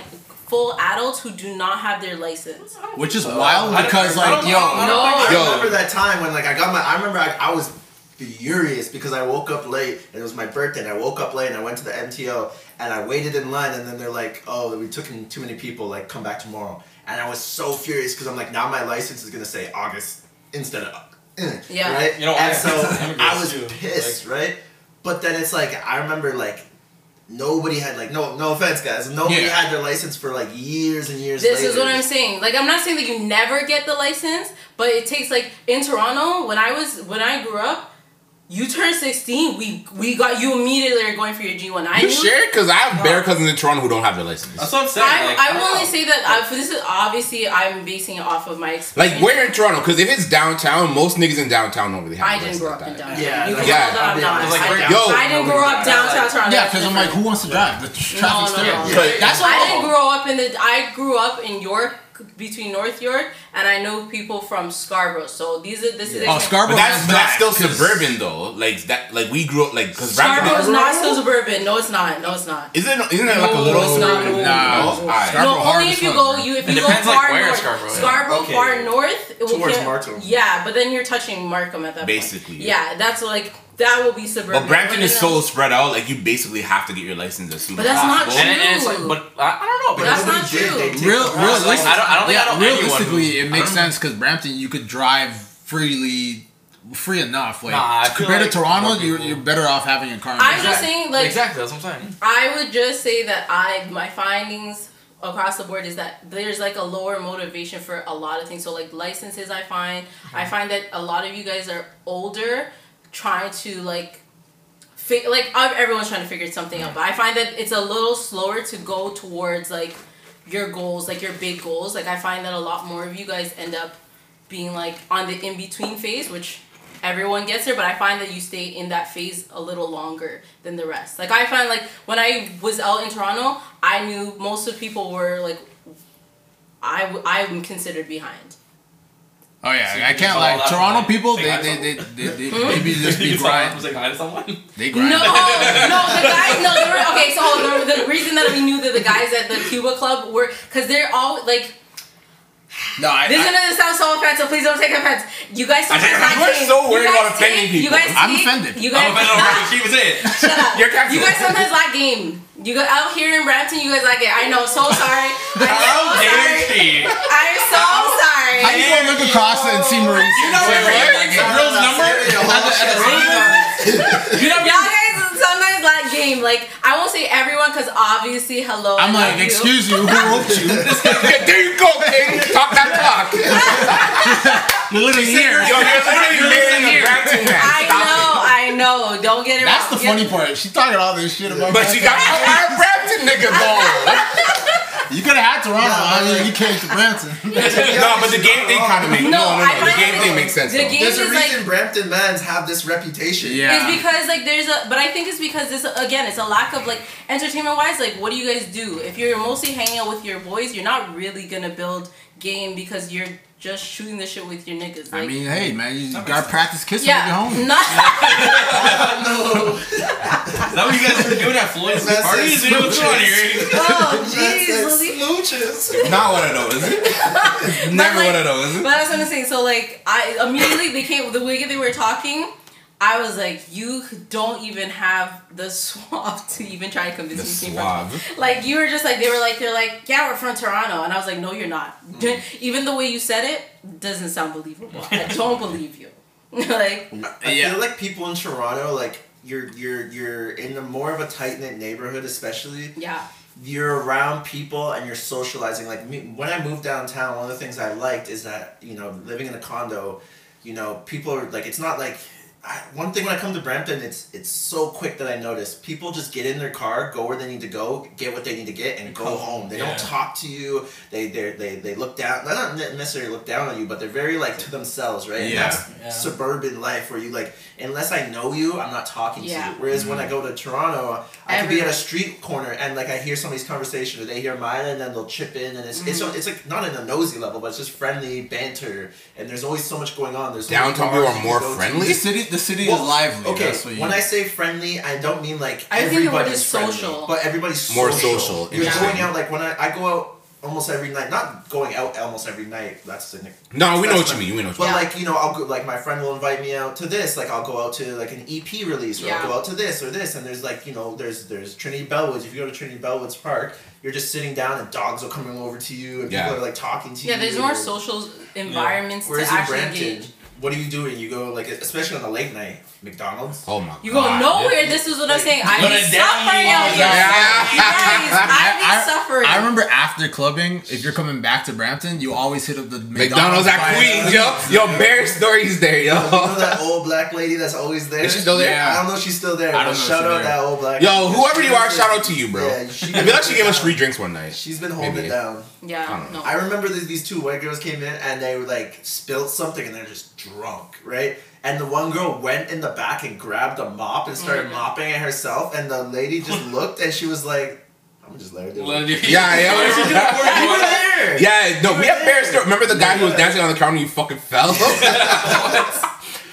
full adults who do not have their license. Which is uh, wild I because I like don't- yo, I No. I Yo. remember that time when like I got my. I remember I, I was furious because I woke up late and it was my birthday and I woke up late and I went to the MTO and I waited in line and then they're like, oh, we took in too many people. Like come back tomorrow. And I was so furious because I'm like, now my license is gonna say August instead of. Yeah. Right. You know, and I- so I was too. pissed, right? But then it's like I remember like. Nobody had like no no offense guys nobody Yeah. had their license for like years and years. This later. is what I'm saying. Like I'm not saying that you never get the license, but it takes like in Toronto when I was when I grew up, you turn 16, we we got you immediately are going for your G1. I you knew share because I have bare cousins in Toronto who don't have their license. That's what I'm saying. I, like, I don't will only say that I, for this is obviously I'm basing it off of my experience. Like where in Toronto? Because if it's downtown, most niggas in downtown don't really have. I a didn't grow up in downtown. Yeah, you can yeah. I'm Yeah, like I, Yo. I didn't grow up downtown Toronto. yeah, because I'm like, who wants to drive? The tr- traffic's no, there. no. But- That's I didn't grow up in the. I grew up in York, between North York, and I know people from Scarborough. So these are this is. Oh, Scarborough. But that's but that's still suburban though. Like that, like we grew up like because Scarborough is not still suburban. No, it's not. No, it's not. Isn't isn't it like a little it's not. suburban? Nah. No? Alright. Scarborough no, only if you go bro. you if It you go depends, like, where north. Scarborough, yeah. Scarborough Okay. far north. It will Towards get- Markham. Yeah, but then you're touching Markham at that Basically, point. yeah. Yeah, that's like that will be suburban. But Brampton is then- so spread out. Like you basically have to get your license as soon But as that's not possible. And, and it's like, True. but I, I don't know. But That's not true. They Real, the realistic, I don't- I don't think yeah, I know anyone realistically, who- it makes sense because Brampton, you could drive freely, free enough. Like Nah, compared like to Toronto, you're, you're better off having a car. I'm Brampton. just saying, like exactly, that's what I'm saying. I would just say that I my findings across the board is that there's like a lower motivation for a lot of things. So like licenses, I find I mm-hmm. find that a lot of you guys are older, trying to like fi- like everyone's trying to figure something out, but I find that it's a little slower to go towards like your goals, like your big goals. Like I find that a lot more of you guys end up being like on the in between phase, which everyone gets there, but I find that you stay in that phase a little longer than the rest. Like I find like when I was out in Toronto, I knew most of the people were like I I'm considered behind. Oh yeah, So I can't all lie. Toronto people, say they they they they, they, maybe just be You saw grind. hi to someone. They No, grind. no, the guys. No, they were okay. So the, the reason that we knew that the guys at the Cuba Club were because they're all like. No, I, This is I, gonna sound so offensive. Please don't take offense. You guys I think- sometimes we're game. so You worried guys about offending take- You guys I'm take- offended. You guys. I'm offended already. Keep it saying. Shut up. You're. You guys sometimes lack game. You go out here in Brampton. You guys lack it. I know. So sorry. I'm so How dare sorry. she? I'm so sorry. how you gonna look across and see Maurice? You know where "What?" like the girl's number? At the, at the room? You know Y'all guys sometimes lack game. Like I won't say everyone because obviously, hello. I'm like, you. excuse you, who wrote you? Yeah, there you go, King. Talk that talk. Yo, You're living here. you're literally marrying a Brampton man. I Stop know, I know. Don't get it That's wrong. the funny part. She's talking all this shit about. it. But she got a Brampton nigga though. You could have had Toronto. I mean, you came to Brampton. no, but the game thing kind of makes no, no, no. I The game thing makes sense. the game- There's a is like- reason Brampton mans have this reputation. Yeah. It's because like there's a, but I think it's because this again, it's a lack of like entertainment wise. Like, what do you guys do if you're mostly hanging out with your boys? You're not really gonna build game because you're just shooting the shit with your niggas. Like, I mean, hey man, you gotta practice kissing yeah, with your homies. not. Is that what you guys were doing at Floyd's That's parties? it, What's going on here? oh jeez, it, Lizzie. smooches. Not one of those. is Never like- one of those. But that's what I'm saying. So like, I immediately they came the way they were talking. I was like, you don't even have the swab to even try to convince The me. to come suave. Like you were just like they were like they're like yeah we're from Toronto and I was like no you're not. Hmm. even the way you said it doesn't sound believable. I don't believe you. like I Yeah. feel like people in Toronto, like you're you're you're in a more of a tight knit neighborhood, especially. yeah You're around people and you're socializing. Like me, when I moved downtown, one of the things I liked is that you know living in a condo, you know people are like it's not like. I, one thing when I come to Brampton, it's it's so quick that I notice people just get in their car, go where they need to go, get what they need to get, and go home. They Yeah. don't talk to you. They they they they look down. Not necessarily look down on you, but they're very like to themselves, right? And Yeah. that's Yeah. suburban life where you like unless I know you, I'm not talking to you. Whereas when I Mm-hmm. go to Toronto, I could be at a street corner and like I hear somebody's conversation or they hear mine and then they'll chip in and it's it's Mm-hmm. it's like not in a nosy level, but it's just friendly banter and there's always so much going on. There's so Downtown bars people are more go to. friendly? The city, the city Well, is lively. Okay, That's what you. when I say friendly, I don't mean like I think the word everybody's is friendly, social. but everybody's More social. social, You're interesting. going out like when I, I go out almost every night. Not going out almost every night. That's the No, we know what you mean. We know what you But mean. Like you know, I'll go like my friend will invite me out to this. Like I'll go out to like an EP release, or Yeah. I'll go out to this or this. And there's like you know, there's there's Trinity Bellwoods. If you go to Trinity Bellwoods Park, you're just sitting down and dogs are coming over to you and Yeah. people are like talking to you. yeah there's more social environments to Whereas in actually Brampton, engage. What are you doing? You go like especially on the late night, McDonald's. oh my god. You go God. nowhere. This is what I'm saying. I Go be to suffering out Denny's. here. Yeah. Guys, I be suffering. I remember after clubbing, if you're coming back to Brampton, you always hit up the McDonald's at by- Queens, yo. Yo, bear stories there, You know yo. that old black lady that's always there? Is she still there? Yeah. I don't know if she's still there. I don't know if shout out there. that old black Yo, lady. whoever you are, shout out to you, bro. Yeah, she I feel like she gave us uh, free drinks one night. She's been holding Maybe. it down. yeah, I, no. I remember these, these two white girls came in and they were like spilled something and they're just drunk, right? And the one girl went in the back and grabbed a mop and started Mhm. mopping it herself, and the lady just looked and she was like, "I'm just let her do it." Yeah, You were yeah. there. Yeah, no, we have bear story. Remember the guy who was dancing on the counter and you fucking fell?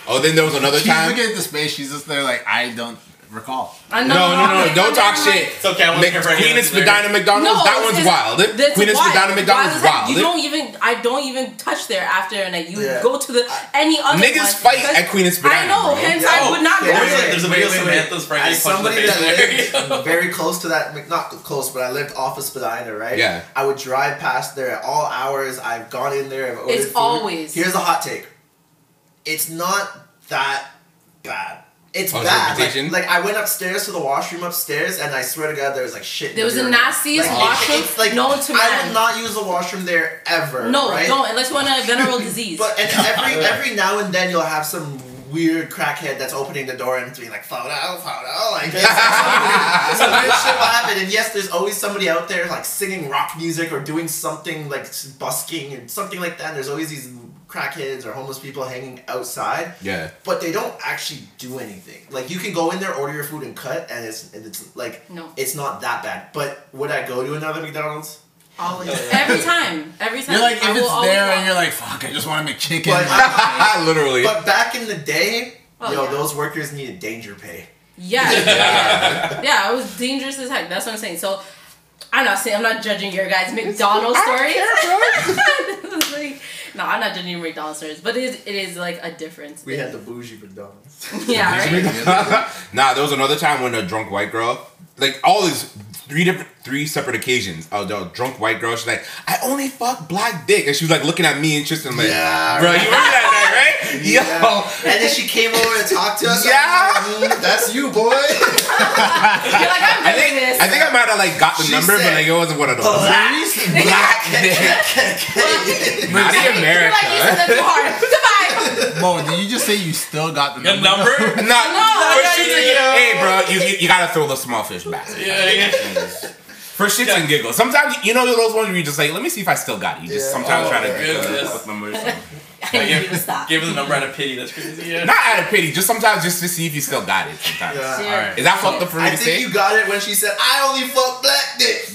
oh, then there was another She's time. looking at the space. She's just there like I don't recall. I No, no, no, don't talk shit. It's okay. I Mc- wasn't here for Queen of and this. Spadina McDonald's, that one's wild. That's Queen and wild. Spadina McDonald's Wild wild. You don't even. I don't even touch there after and night. You Yeah. go to the any other. Niggas one fight at Queen and Spadina. I know. bro. Hence, I would not Okay, go there. There's a wait, video wait, of wait. Samantha's Frankie As punching the somebody face that there. lived very close to that, not close, but I lived off of Spadina, right? Yeah. I would drive past there at all hours. I've gone in there. I've ordered It's always- Here's a hot take. It's not that bad. It's Oh, bad. Like, like I went upstairs to the washroom upstairs, and I swear to God, there was like shit. in There was the nastiest Like, washroom It's like known to I man. would not use the washroom there ever. No, right? don't unless you want a venereal disease. But and every every now and then you'll have some weird crackhead that's opening the door and it's being like photo, photo, like it's, it's some weird shit will happen. And yes, there's always somebody out there like singing rock music or doing something like busking and something like that. And there's always these crackheads or homeless people hanging outside. Yeah. But they don't actually do anything. Like you can go in there, order your food, and cut, and it's and it's like No. it's not that bad. But would I go to another McDonald's? Always. Every time. Every time. You're like, if will it's there and you're like, fuck, I just want to make chicken. But- Literally. But back in the day, Oh, yo, yeah. those workers needed danger pay. Yeah, yeah, yeah. It was dangerous as heck. That's what I'm saying. So, I'm not saying I'm not judging your guys' McDonald's stories. Like, no, I'm not judging your McDonald's stories, but it is, it is like a difference. We had the bougie McDonald's. yeah, right. nah, there was another time when a drunk white girl, like all these three different, three separate occasions. Oh, the drunk white girl, she's like, I only fuck black dick, and she was like looking at me and Tristan like, Yeah. bro, you remember that night, right? Yo. And then she came over to talk to us. Yeah. Like, "Mm, that's you, boy. You're like I'm I doing think this. I think I might have like got the She number, but like it wasn't one of those. Black Dick. Not in You're like you America. said that too hard. Goodbye. Mo, did you just say you still got the The number? number? Nah, for yeah, shits yeah, and yeah. Hey, bro, you, you you gotta throw the small fish back. Yeah, yeah. For shits and giggles. Sometimes you know those ones where you just like, let me see if I still got it. You just Yeah. sometimes Oh, try to get goodness. the quick number. or something. I need you stop. Give her the number out of pity. That's crazy. Yeah. Not out of pity, just sometimes just to see if you still got it. Sometimes. Yeah. Serious. Is that fucked up for me I to think say? you got it when she said, I only fuck black dick.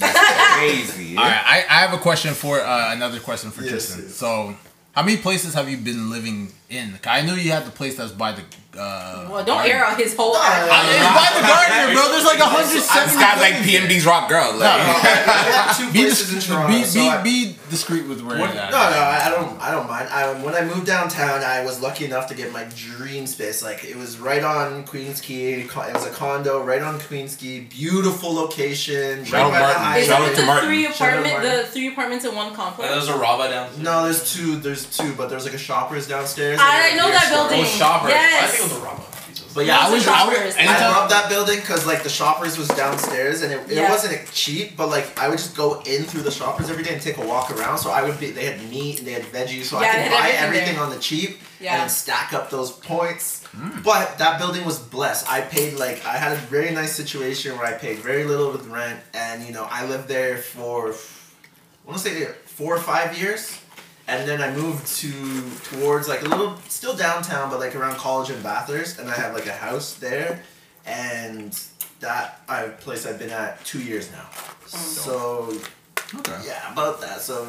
Crazy. All right, I, I have a question for uh, another question for Yes, Tristan. yes. So, how many places have you been living in? 'Cause I knew you had the place that's by the. Uh, Well, don't garden. air out his whole. No, arc. It's by the garden, bro. There's like a hundred This guy's like buildings PMD's rock girl. Like, I have two Be, places in dis- Toronto. be, so be, I- be discreet with where What- No, no, I I don't. I don't mind. I, when I moved downtown, I was lucky enough to get my dream space. Like it was right on Queens Quay. co- It was a condo right on Queens Quay. Beautiful location. Shout out right Martin. Shout out to Martin. three Shout out apartment, Martin. the three apartments in one And complex? there's a Rabba downstairs. No, there's two. There's two, but there's like a Shoppers downstairs. I and know beer that store. building. Oh, shopper. Yes. I think it was a Rabba. Jesus. But yeah, I Lots was. I, was, Shoppers. I Anytime- love that building because like the Shoppers was downstairs and it, it Yeah. wasn't cheap, but like I would just go in through the Shoppers every day and take a walk around. So I would be. They had meat and they had veggies, so Yeah, I could buy everything everything on the cheap Yeah. and stack up those points. Hmm. But that building was blessed. I paid like I had a very nice situation where I paid very little with rent, and you know I lived there for I want to say four or five years. And then I moved to towards like a little still downtown, but like around College and Bathurst, and I have like a house there, and that I place I've been at two years now. Mm. So Okay. yeah, about that. So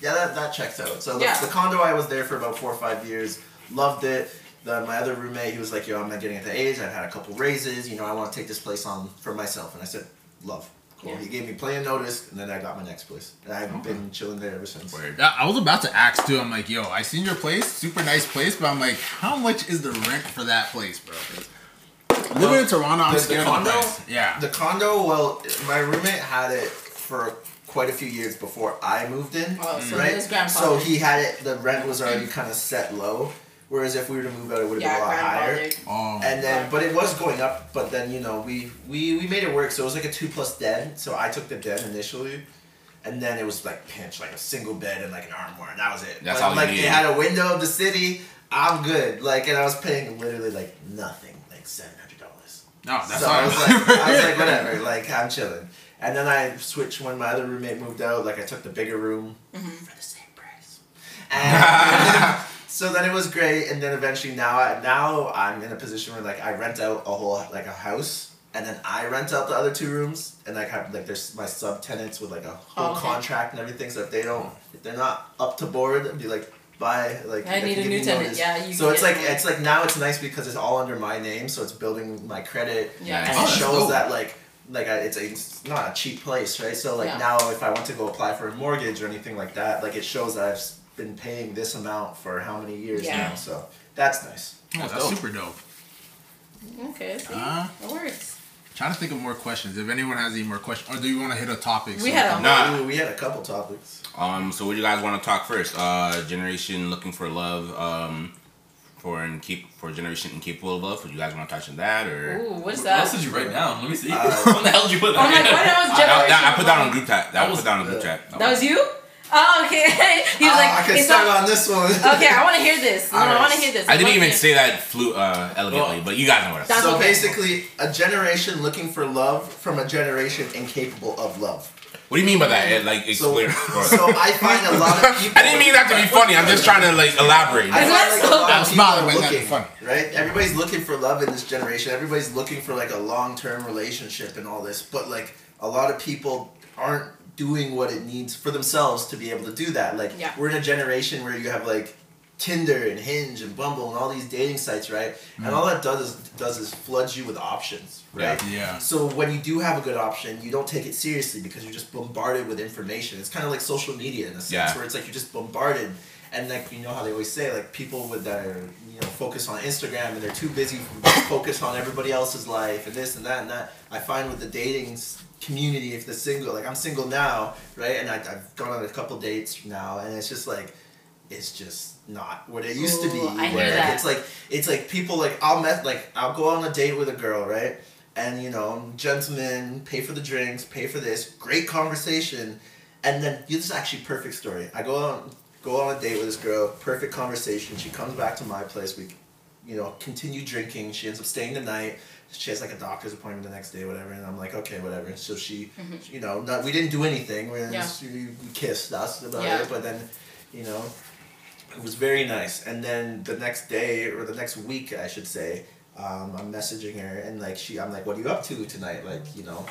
yeah, that, that checks out. So the, the condo I was there for about four or five years, loved it. The, my other roommate, he was like, "Yo, I'm not getting at the age. I've had a couple raises. You know, I want to take this place on for myself." And I said, "Love." Cool. Yeah. He gave me plenty of notice, and then I got my next place. And I've been chilling there ever since. Word. I was about to ask too. I'm like, yo, I seen your place, super nice place, but I'm like, how much is the rent for that place, bro? Living in Toronto, I'm the- the scared of condo? the. Yeah. The condo, well, my roommate had it for quite a few years before I moved in. Oh, so right? his grandfather. So he had it. The rent was already kind of set low. Whereas if we were to move out, it would have yeah, been a lot higher. grandfathered. Oh. Um. And then, but it was going up. But then you know, we we we made it work. So it was like a two plus den. So I took the den initially, and then it was like pinch, like a single bed and like an armoire, and that was it. That's but, all you like needed. it had a window of the city. I'm good. Like, and I was paying literally like nothing, like seven hundred dollars. no, that's so all I was like, I was like, whatever. Like, I'm chilling. And then I switched when my other roommate moved out. Like, I took the bigger room mm-hmm. for the same price. And so then it was great. And then eventually now, I, now I'm in a position where like I rent out a whole like a house, and then I rent out the other two rooms, and like have like there's my sub tenants with like a whole Oh, okay. contract and everything. So if they don't, if they're not up to board, I'd be like. buy Like I need a new tenant. notice. Yeah, you So it's like one. it's like now it's nice because it's all under my name, so it's building my credit Yeah. and Oh, it shows dope. that like like I, it's, a, it's not a cheap place, right? So like Yeah. now if I want to go apply for a mortgage or anything like that, like it shows that I've s- been paying this amount for how many years Yeah. now. So that's nice. Oh, that's dope. super dope. Okay, see, Uh, it works. trying to think of more questions. If anyone has any more questions, or do you want to hit a topic? We had a can- Nah. Ooh, we had a couple topics. Um, so what do you guys want to talk first? Uh, generation looking for love. Um, for and keep for generation incapable of love. Would you guys want to touch on that or? Ooh, what's that? What that? else did you write down? Let me see. Uh, what the hell did you put Oh my down? god, that was I, I. I put that on group chat. That, That was was- put down on group chat. That was you? Oh, okay. he was Ah, like, I could it's start not- on this one. Okay, I want to hear this. No, I want to hear this. I didn't even hear- say that flu uh, elegantly, Well, but you guys know what I'm saying. So okay. basically, a generation looking for love from a generation incapable of love. What do you mean by that? Ed? Like, So, explain. so I find a lot of people. I didn't mean that to be funny. I'm just trying to like elaborate. I Isn't find that like so- a lot I'm people smiling, are but it's not looking, funny. right? Everybody's looking for love in this generation. Everybody's looking for like a long-term relationship and all this, but like a lot of people aren't doing what it needs for themselves to be able to do that. Like Yeah. we're in a generation where you have like Tinder and Hinge and Bumble and all these dating sites, right? And all mm. that does is does is floods you with options, right? Yeah. So when you do have a good option, you don't take it seriously because you're just bombarded with information. It's kind of like social media in a sense, Yeah. where it's like you're just bombarded, and like you know how they always say, like people with that are you know focus on Instagram and they're too busy to focus on everybody else's life and this and that and that. I find with the dating s- community, if the single, like I'm single now, right, and I, I've gone on a couple dates now, and it's just like. It's just not what it used to be. Ooh, I hear that. It's like it's like people like I'll met like I'll go on a date with a girl, right? And you know, gentlemen, pay for the drinks, pay for this, great conversation, and then this is actually perfect story. I go on go on a date with this girl, perfect conversation. She comes back to my place. We, you know, continue drinking. She ends up staying the night. She has like a doctor's appointment the next day, whatever. And I'm like, okay, whatever. So she, you know, not, we didn't do anything. We, Mm-hmm. Yeah. just- we, we kissed. That's about Yeah. it. But then, you know, it was very nice. And then the next day or the next week, I should say, um, I'm messaging her and like she, I'm like, what are you up to tonight? Like, you know,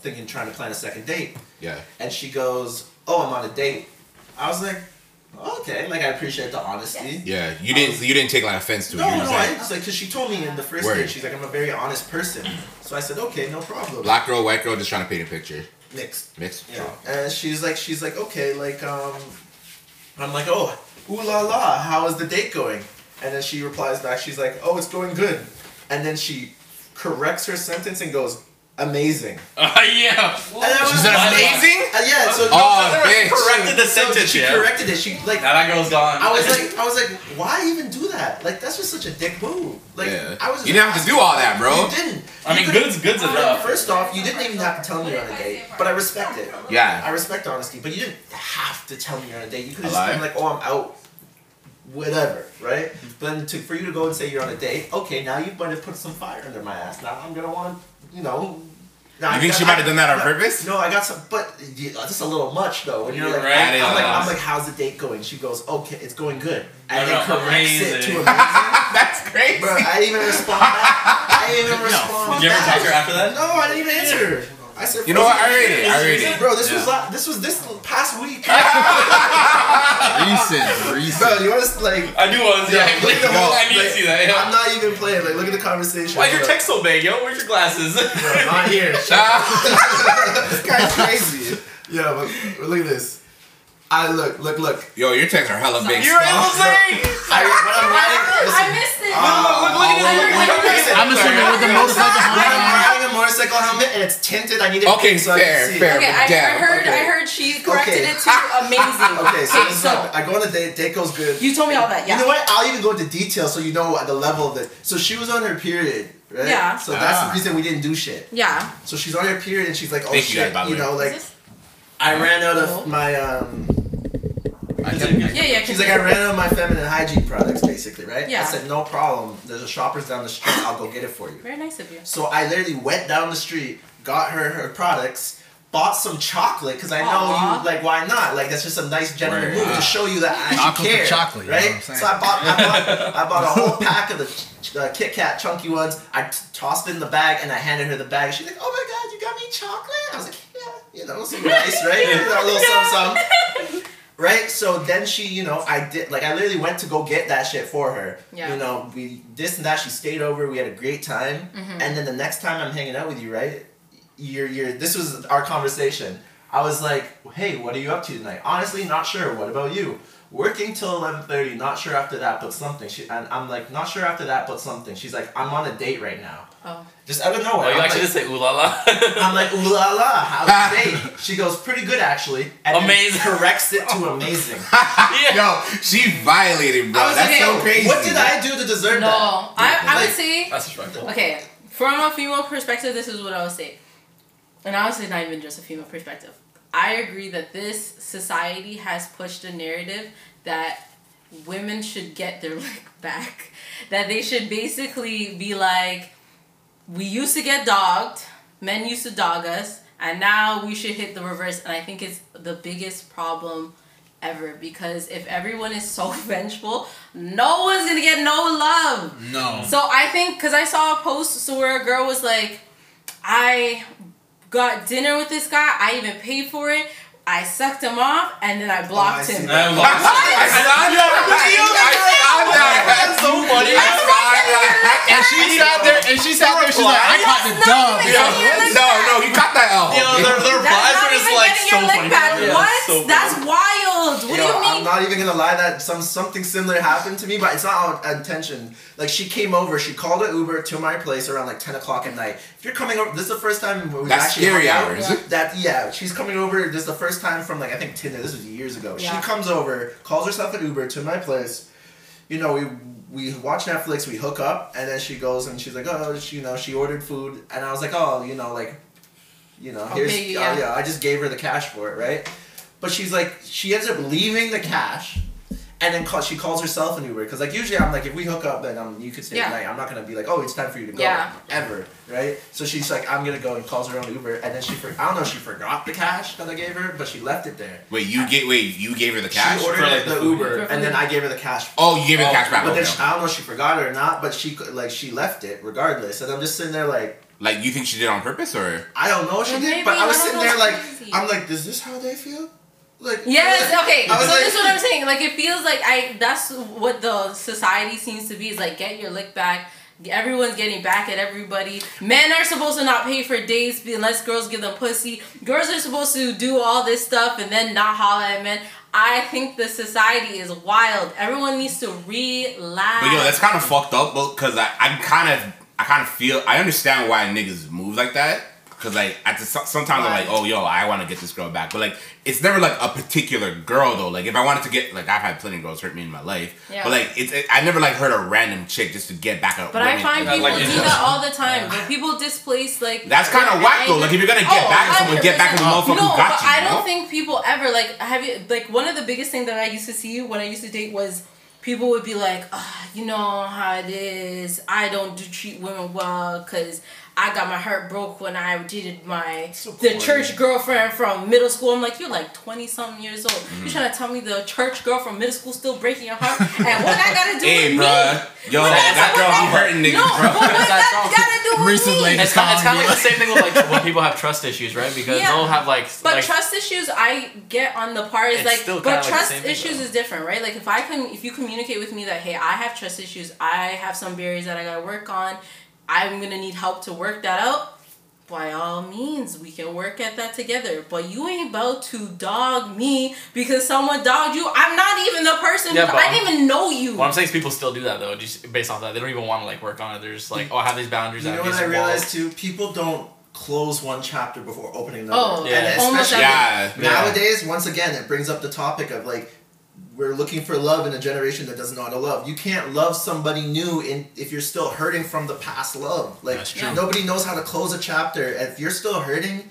thinking trying to plan a second date. Yeah. And she goes, oh, I'm on a date. I was like, okay, like I appreciate the honesty. Yeah. You didn't. You didn't take like offense to it. No, you no, was I like, was like, cause she told me in the first Word. date, she's like, I'm a very honest person. So I said, okay, no problem. black girl, white girl, just trying to paint a picture. Mixed. Mixed. Yeah. And she's like, she's like, okay, like, um, I'm like, oh, ooh la la, how is the date going? And then she replies back, she's like, oh, it's going good. And then she corrects her sentence and goes, amazing. Uh, yeah. And I was She amazing. Uh, yeah, so Oh, no, bitch. Corrected the so sentence, She yeah. corrected it. She like Now that girl's gone. I was like, I was like, why even do that? Like, that's just such a dick move. Like, Yeah. I was. You didn't have to do all that, bro. You didn't. I mean, You could've- good's good's I enough. First off, you didn't even have to tell me you're on a date, but I respect it. Yeah. I respect honesty, but you didn't have to tell me you're on a date. You could have just been like, oh, I'm out. Whatever, right? But then to, for you to go and say you're on a date, okay, now you might have put some fire under my ass. Now I'm gonna want, you know. Now You I think got- she might have done that on no, purpose? No, I got some, but yeah, that's a little much though. When you're like, Right, I'm, it like. I'm like, how's the date going? She goes, okay, it's going good, and No, then no, corrects it amazing. to amazing. That's crazy. Bro, I didn't even respond back. I didn't even respond Did you ever talk to her after that? No, I didn't even answer. Her. I said, You know what? I rate it. I rate it. Bro, this was la- this was this past week. Recent, recent. Bro, you want to like? I knew I was. Yeah. look at the whole. I need to see that. Yeah. I'm not even playing. Like, look at the conversation. Why's your Bro, text so big, yo? Where's your glasses? Bro, not here. this guy's crazy. Yeah, but, but look at this. I look, look, look. Yo, your texts are hella big. You're Stop. able to say. I, when I'm I missed it. Uh, Look, look at oh, this. I'm assuming with the motorcycle I'm helmet riding a motorcycle helmet and it's tinted. I need it Okay, pink so I fair, can see. fair. Okay, I, I heard. okay. I heard she corrected Okay. it to amazing. Okay, so, Okay, this so I go on a date. Date goes good. you told me all that. Yeah. You know what? I'll even go into detail so you know the level of it. So she was on her period, right? Yeah. So that's Ah. the reason we didn't do shit. Yeah. So she's on her period and she's like, oh Thank you shit, guys, you know, like this- I ran out of my um. Yeah, yeah. She's like, I ran out of my feminine hygiene products, basically, right? Yeah. I said, no problem. There's a Shoppers down the street. I'll go get it for you. Very nice of you. So I literally went down the street, got her her products, bought some chocolate because I know Aw. you like why not? Like that's just a nice gentleman Word. move to show you that I Chocolate actually care, chocolate, you know right? what I'm so I bought I bought I bought a whole pack of the ch- uh, Kit Kat chunky ones. I t- tossed it in the bag and I handed her the bag. She's like, "Oh my god, you got me chocolate!" I was like, "Yeah, you know, some nice, right? You know, a little something, something." Right, so then she, you know, I did like I literally went to go get that shit for her. Yeah. You know, we this and that. She stayed over. We had a great time. Mm-hmm. And then the next time I'm hanging out with you, right? You're you're. This was our conversation. I was like, hey, what are you up to tonight? Honestly, not sure. What about you? Working till eleven thirty. Not sure after that, but something. She and I'm like, not sure after that, but something. She's like, I'm on a date right now. Oh. Just out of nowhere. Oh, you I'm actually like, did say ooh la la. I'm like, ooh la la, how's the date? She goes, pretty good actually. And then Amazing. corrects it to amazing. Yo, she violated, bro. I was That's like, so yo, crazy. What did I do to deserve No, that? I, I Like- would say That's respectful. okay. From a female perspective, this is what I would say, and honestly, not even just a female perspective. I agree that this society has pushed a narrative that women should get their lick back. That they should basically be like, we used to get dogged, men used to dog us, and now we should hit the reverse. And I think it's the biggest problem ever because if everyone is so vengeful, no one's gonna get no love. No. So I think because I saw a post so where a girl was like, I got dinner with this guy. I even paid for it. I sucked him off and then I blocked oh, see him. that. I love I saw that. I saw that. so funny. I saw that. And she sat there, and she sat there. She's like, I caught the That's dub. not even yo. getting your lick No, no, you got that L. Yo, their, their That's replies not are just even like so funny. what? That's wild. What do you mean? I'm not even gonna lie that some something similar happened to me, but it's not on intention. Like she came over, she called an Uber to my place around like ten o'clock at night. If you're coming over, this is the first time we That's actually scary hung out. hours. That yeah, she's coming over. This is the first time from like I think Tinder. This was years ago. Yeah. She comes over, calls herself an Uber to my place. You know, we we watch Netflix, we hook up, and then she goes and she's like, oh, she, you know, she ordered food, and I was like, oh, you know, like, you know, here's, Okay, oh, yeah. yeah, I just gave her the cash for it, right? But she's like, she ends up leaving the cash, and then call, she calls herself an Uber because like usually I'm like, if we hook up, then um, you could stay Yeah. the night. I'm not gonna be like, oh, it's time for you to go, Yeah. ever, right? So she's like, I'm gonna go and calls her own Uber, and then she, for, I don't know, she forgot the cash that I gave her, but she left it there. Wait, you get wait, you gave her the cash? She ordered for, like, the, the? Uber, and then. I gave her the cash. Oh, you gave her the cash back. But okay, then she. I don't know if she forgot it or not, but she could- like she left it regardless, and I'm just sitting there like Like you think she did it on purpose or? I don't know if she Well, did, maybe, but I was I sitting there like crazy. I'm like, is this how they feel? Like Yes, okay. So like- this is what I'm saying. Like it feels like I that's what the society seems to be is like get your lick back. Everyone's getting back at everybody. Men are supposed to not pay for dates unless girls give them pussy. Girls are supposed to do all this stuff and then not holler at men. I think the society is wild. Everyone needs to relax. But yo, that's kind of fucked up, because I, I kind of, I kind of feel, I understand why niggas move like that. Cause like at the, sometimes I'm like, oh yo, I want to get this girl back, but like it's never like a particular girl though. Like if I wanted to get, like I've had plenty of girls hurt me in my life, Yeah. but like it's, it, I never like hurt a random chick just to get back at But I find people like, do yeah. that all the time. When people displace like That's kind of whack though. Like if you're gonna get Oh, back at someone, get back at the 100%. motherfucker no, who got but you. I don't know? think people ever like have you like one of the biggest things that I used to see when I used to date was people would be like, ah, you know how it is. I don't do treat women well because. I got my heart broke when I dated my the corny. church girlfriend from middle school. I'm like, you're like twenty something years old. Mm-hmm. You trying to tell me the church girl from middle school still breaking your heart? and what I got to do Hey, with me? yo, What that what girl be hurting niggas, no, bro. but what that got to do with Reese's me? It's kind, it's kind of like the same thing with like when people have trust issues, right? Because Yeah. they'll have like But like, trust issues, I get on the part is like, still but kinda like the trust same thing, issues is different, right? Like if I can, if you communicate with me that hey, I have trust issues, I have some barriers that I gotta work on, I'm gonna need help to work that out. By all means, we can work at that together. But you ain't about to dog me because someone dogged you. I'm not even the person. Yeah, but I didn't even know you. What I'm saying is people still do that though, just based off that. They don't even want to like work on it. They're just like, oh, I have these boundaries. You I know what I walls. realized too? People don't close one chapter before opening another. Oh, Yeah. and especially every- Yeah, nowadays, once again, it brings up the topic of like we're looking for love in a generation that doesn't know how to love. You can't love somebody new in if you're still hurting from the past love. Like nobody knows how to close a chapter. If you're still hurting,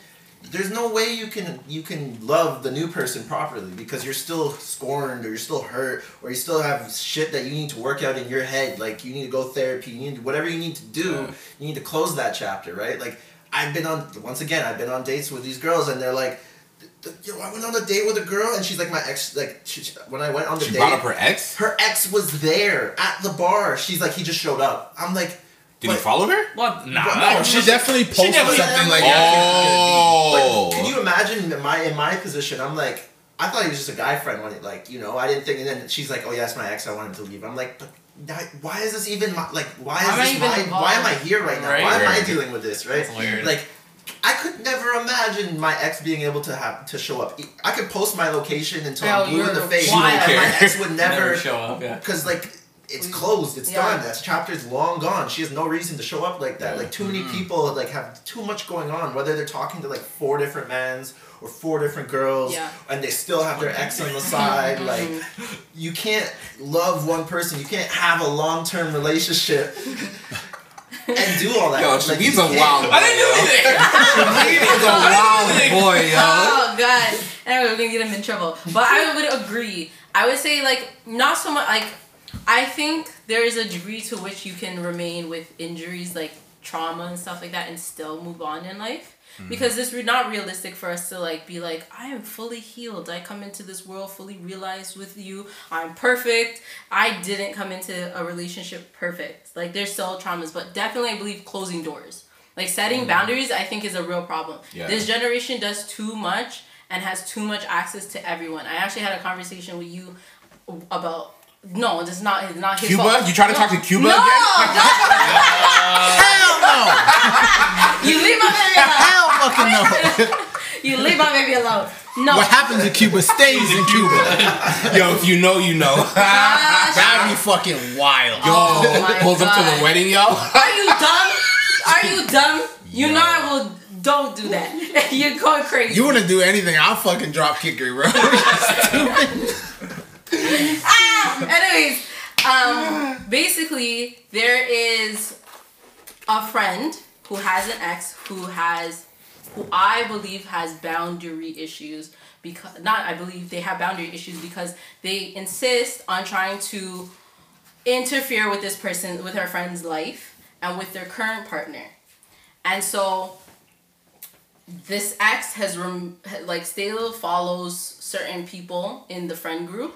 there's no way you can you can love the new person properly because you're still scorned or you're still hurt or you still have shit that you need to work out in your head. Like you need to go therapy. You need whatever you need to do. Yeah. You need to close that chapter, right? Like I've been on once again. I've been on dates with these girls and they're like. Yo, I went on a date with a girl and she's like my ex. Like she, she- when I went on the She date, brought up her ex. her ex was there at the bar. She's like, he just showed up. I'm like, Did he but- follow her? What? Nah. But No, was she definitely posted definitely- something like Oh. But can you imagine in my in my position? I'm like, I thought he was just a guy friend when it like you know I didn't think. And then she's like, oh yeah, it's my ex. I want him to leave. I'm like, but that- why is this even my, like why is Why am I this even my, why am I here right now? Right. Why am I dealing with this? Right? That's. Like. I could never imagine my ex being able to have to show up. I could post my location until Oh, I'm blue in the face, wild. and my ex would Never never show up, yeah. because like it's mm. closed it's Yeah. done that chapter's long gone she has no reason to show up like that like too many mm. people like have too much going on whether they're talking to like four different mans or four different girls Yeah. and they still have their ex on the side mm-hmm. like you can't love one person you can't have a long-term relationship and do all that Yo, like, he's a can't. wild. I didn't do anything. He's a wild boy, yo. Oh god. Anyway, we're gonna get him in trouble. But I would agree. I would say like not so much like I think there is a degree to which you can remain with injuries like trauma and stuff like that and still move on in life. Mm-hmm. Because it's not realistic for us to like be like I am fully healed. I come into this world fully realized with you. I'm perfect. I didn't come into a relationship perfect. Like there's still traumas, but definitely I believe closing doors. Like setting mm-hmm. boundaries, I think is a real problem. Yeah. This generation does too much and has too much access to everyone. I actually had a conversation with you about. No, it's not. It's not his Cuba? fault. You trying to talk to Cuba no, again? Hell no! no, you leave my baby alone. Hell fucking no! You leave my baby alone. No. What happens in Cuba stays in Cuba. Yo, if you know, you know. That'd be fucking wild. Oh my Pulls up to the wedding, yo. Are you dumb? Are you dumb? You know I will. Don't do that. You're going crazy. You wanna do anything, I'll fucking drop kick you, bro. Ah! Anyways, um, basically, there is a friend who has an ex who has, who I believe has boundary issues because not I believe they have boundary issues because they insist on trying to interfere with this person with her friend's life and with their current partner, and so this ex has rem- like still follows certain people in the friend group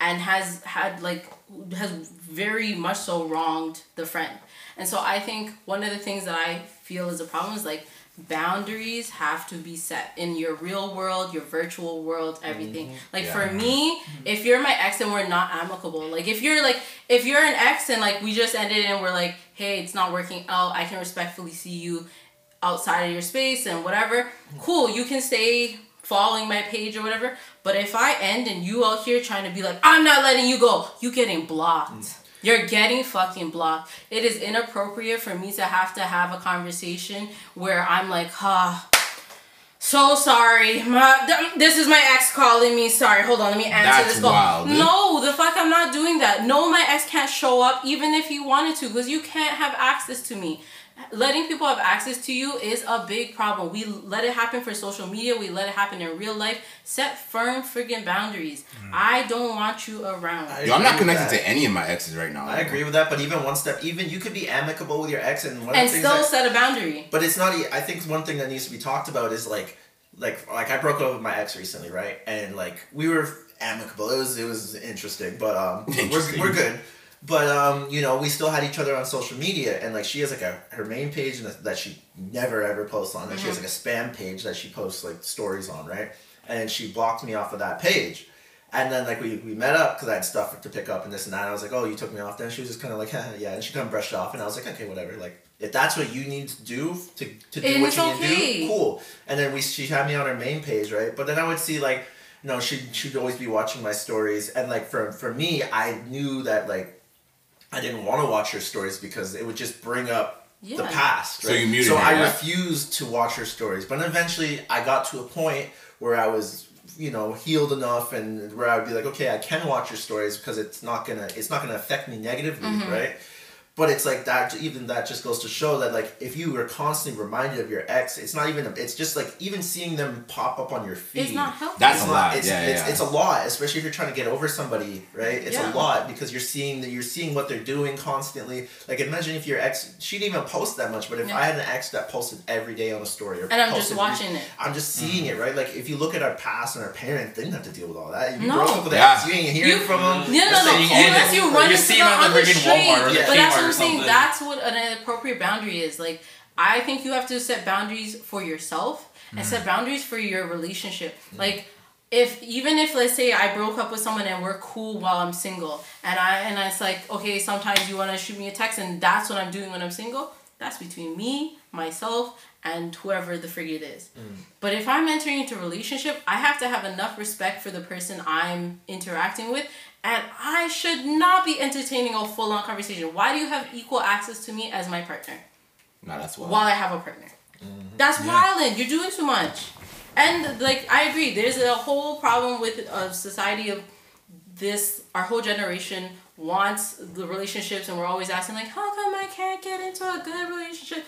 and has had like has very much so wronged the friend. And so i think one of the things that i feel is a problem is like boundaries have to be set in your real world your virtual world everything. Mm-hmm. Like for me mm-hmm. if you're my ex and we're not amicable like if you're like if you're an ex and like we just ended and we're like hey it's not working out. I can respectfully see you outside of your space and whatever, mm-hmm. cool, you can stay following my page or whatever. But if I end and you out here trying to be like, I'm not letting you go, you getting blocked. You're getting fucking blocked. It is inappropriate for me to have to have a conversation where I'm like, ah, so sorry. My, th- this is my ex calling me. Sorry, hold on, let me answer That's this call. wild. No, the fuck, I'm not doing that. No, my ex can't show up even if he wanted to because you can't have access to me. Letting people have access to you is a big problem. We let it happen for social media. We let it happen in real life. Set firm friggin' boundaries. I don't want you around. I Yo, I'm not connected to any of my exes right now. I agree with that, but even one step, even you could be amicable with your ex, and one of and the still that, set a boundary. But it's not. I think one thing that needs to be talked about is like, like, like I broke up with my ex recently, right? And like we were amicable. It was it was interesting, but um, Interesting. we're we're good. But um, you know, we still had each other on social media, and like she has like a her main page that that she never ever posts on, and she has like a spam page that she posts like stories on, right? And she blocked me off of that page. And then like we, we met up because I had stuff to pick up and this and that. And I was like, oh, you took me off. Then she was just kind of like, yeah. And she kind of brushed it off, and I was like, okay, whatever. Like if that's what you need to do to, to do And what you need to do, cool. And then we she had me on her main page, right? But then I would see like, you know, she she'd always be watching my stories, and like for for me, I knew that like I didn't want to watch her stories because it would just bring up the Yeah. past. So you muted So her, I yeah? refused to watch her stories, but eventually I got to a point where I was, you know, healed enough, and where I would be like, okay, I can watch your stories because it's not gonna, it's not gonna affect me negatively, Mm-hmm. right? But it's like that. Even that just goes to show that like if you are constantly reminded of your ex, it's not even. It's just like even seeing them pop up on your feed. It's not healthy. That's It's a not- lot. It's, yeah, it's, yeah. it's a lot, especially if you're trying to get over somebody, right? It's Yeah. a lot because you're seeing that you're seeing what they're doing constantly. Like imagine if your ex, she didn't even post that much, but if Yeah. I had an ex that posted every day on a story, or And I'm just posted watching it. I'm just seeing it, right? Like if you look at our past and our parents, they didn't have to deal with all that. If you No. broke up with an Yeah. ex, you ain't hearing You- from them. No, no, no. saying Unless you run You into see them at on the the street. Walmart or the But that's what Kmart I'm saying. That's what an appropriate boundary is. Like, I think you have to set boundaries for yourself and mm. set boundaries for your relationship. Mm. Like, if even if let's say I broke up with someone and we're cool while I'm single, and I and it's like okay, sometimes you want to shoot me a text, and that's what I'm doing when I'm single. That's between me, myself, and whoever the frig it is. Mm. But if I'm entering into a relationship, I have to have enough respect for the person I'm interacting with. And I should not be entertaining a full on conversation. Why do you have equal access to me as my partner Nah, that's wild. while I have a partner? Mm-hmm. That's wildin'. You're doing too much. And like I agree, there's a whole problem with a society of this. Our whole generation wants the relationships, and we're always asking like, how come I can't get into a good relationship?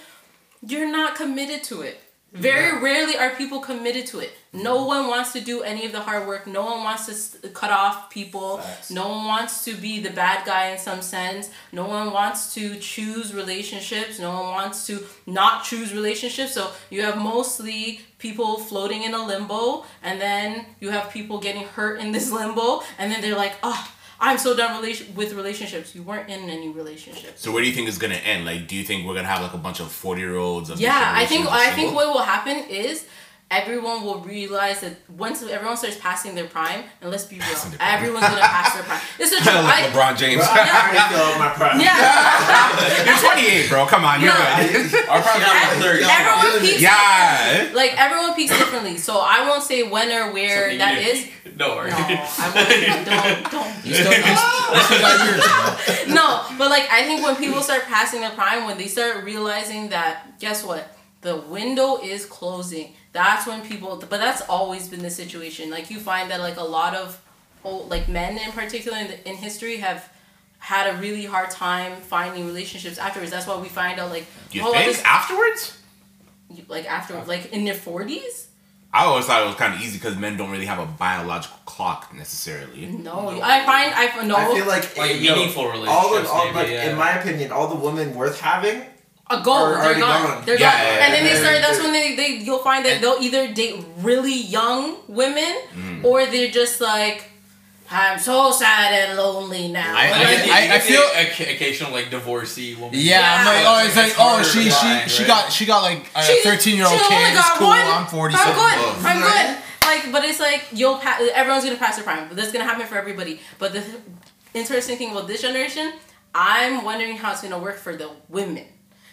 You're not committed to it. Very rarely are people committed to it. No mm-hmm. one wants to do any of the hard work. No one wants to s- cut off people. Facts. No one wants to be the bad guy in some sense. No one wants to choose relationships. No one wants to not choose relationships. So you have mostly people floating in a limbo, and then you have people getting hurt in this limbo, and then they're like, oh, I'm so done relation- with relationships. You weren't in any relationships. So where do you think it's gonna end? Like, do you think we're gonna have like a bunch of forty year olds? Yeah, I think I think what will happen is everyone will realize that once everyone starts passing their prime, and let's be real, Passing their prime. everyone's gonna pass their prime. It's the truth. like LeBron James. I already feel my pride. yeah, You're 28, bro. Come on, you're No. good. Our prime's not thirty. everyone peaks. Yeah. Like everyone peaks differently, so I won't say when or where that is. No worries. No, I won't. Don't don't. You still, you still, bro. no, but like I think when people start passing their prime, when they start realizing that, guess what? The window is closing. That's when people. But that's always been the situation. Like you find that like a lot of, old, like men in particular in, the, in history have had a really hard time finding relationships afterwards. That's why we find out like You oh, think this- afterwards? like after like in their forties. I always thought it was kind of easy because men don't really have a biological clock necessarily. No, I find I no. I feel like, Like yo, meaningful all the, relationships, all, maybe, like, yeah. in my opinion, all the women worth having. A goal. are They're already gone. gone. They're Yeah, gone. yeah, and then they start. That's when they, they you'll find that they'll either date really young women Mm. or they're just like, I'm so sad and lonely now. I- Like, I, I- I feel- feel occasional like divorcee woman. Yeah, I'm like, oh, it's like, oh, she she Right, she right. got she got like a she- 13 year old kid. It's cool. one. I'm 40. I'm good. Oh. I'm good. Like, but it's like you'll pass. Everyone's gonna pass their prime. But that's gonna happen for everybody. But the interesting thing about this generation, I'm wondering how it's gonna work for the women.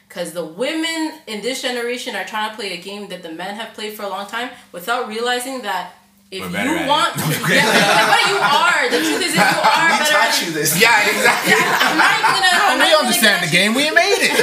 Because the women in this generation are trying to play a game that the men have played for a long time without realizing that if you better at it. want, yeah, but you are. The truth is, if you are We better taught you this. Yeah, exactly. I'm not gonna. I'm We even understand gonna the game. We made it.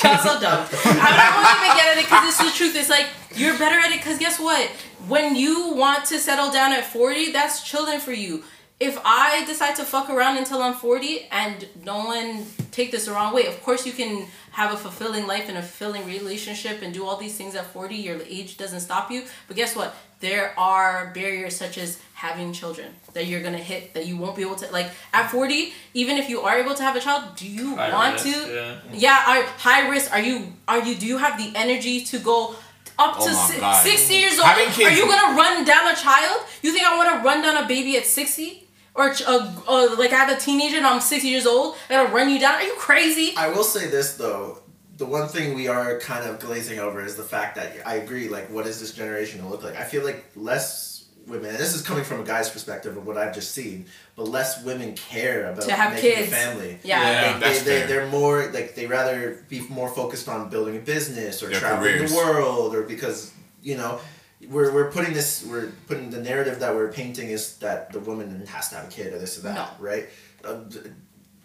Y'all so dumb. I, I won't even get at it because it's the truth. It's like you're better at it because guess what? When you want to settle down at 40, that's children for you. If I decide to fuck around until I'm 40 and no one take this the wrong way, of course you can have a fulfilling life and a fulfilling relationship and do all these things at 40. Your age doesn't stop you. But guess what? There are barriers such as having children that you're gonna hit that you won't be able to like at 40 even if you are able to have a child do you High want risk, to yeah. yeah are high risk are you are you do you have the energy to go up Oh to my si- 60 years old are you gonna run down a child you think i want to run down a baby at 60 or ch- uh, uh, like i have a teenager and i'm 60 years old i gotta run you down are you crazy I will say this though. The one thing we are kind of glazing over is the fact that I agree. Like, what is this generation gonna look like? I feel like less women. And this is coming from a guy's perspective of what I've just seen, but less women care about To have making kids. a family. yeah, Yeah. Like, that's they, they, fair. they're more like they rather be more focused on building a business or Their traveling careers. the world or because you know we're, we're putting this we're putting the narrative that we're painting is that the woman has to have a kid or this or that No. right uh,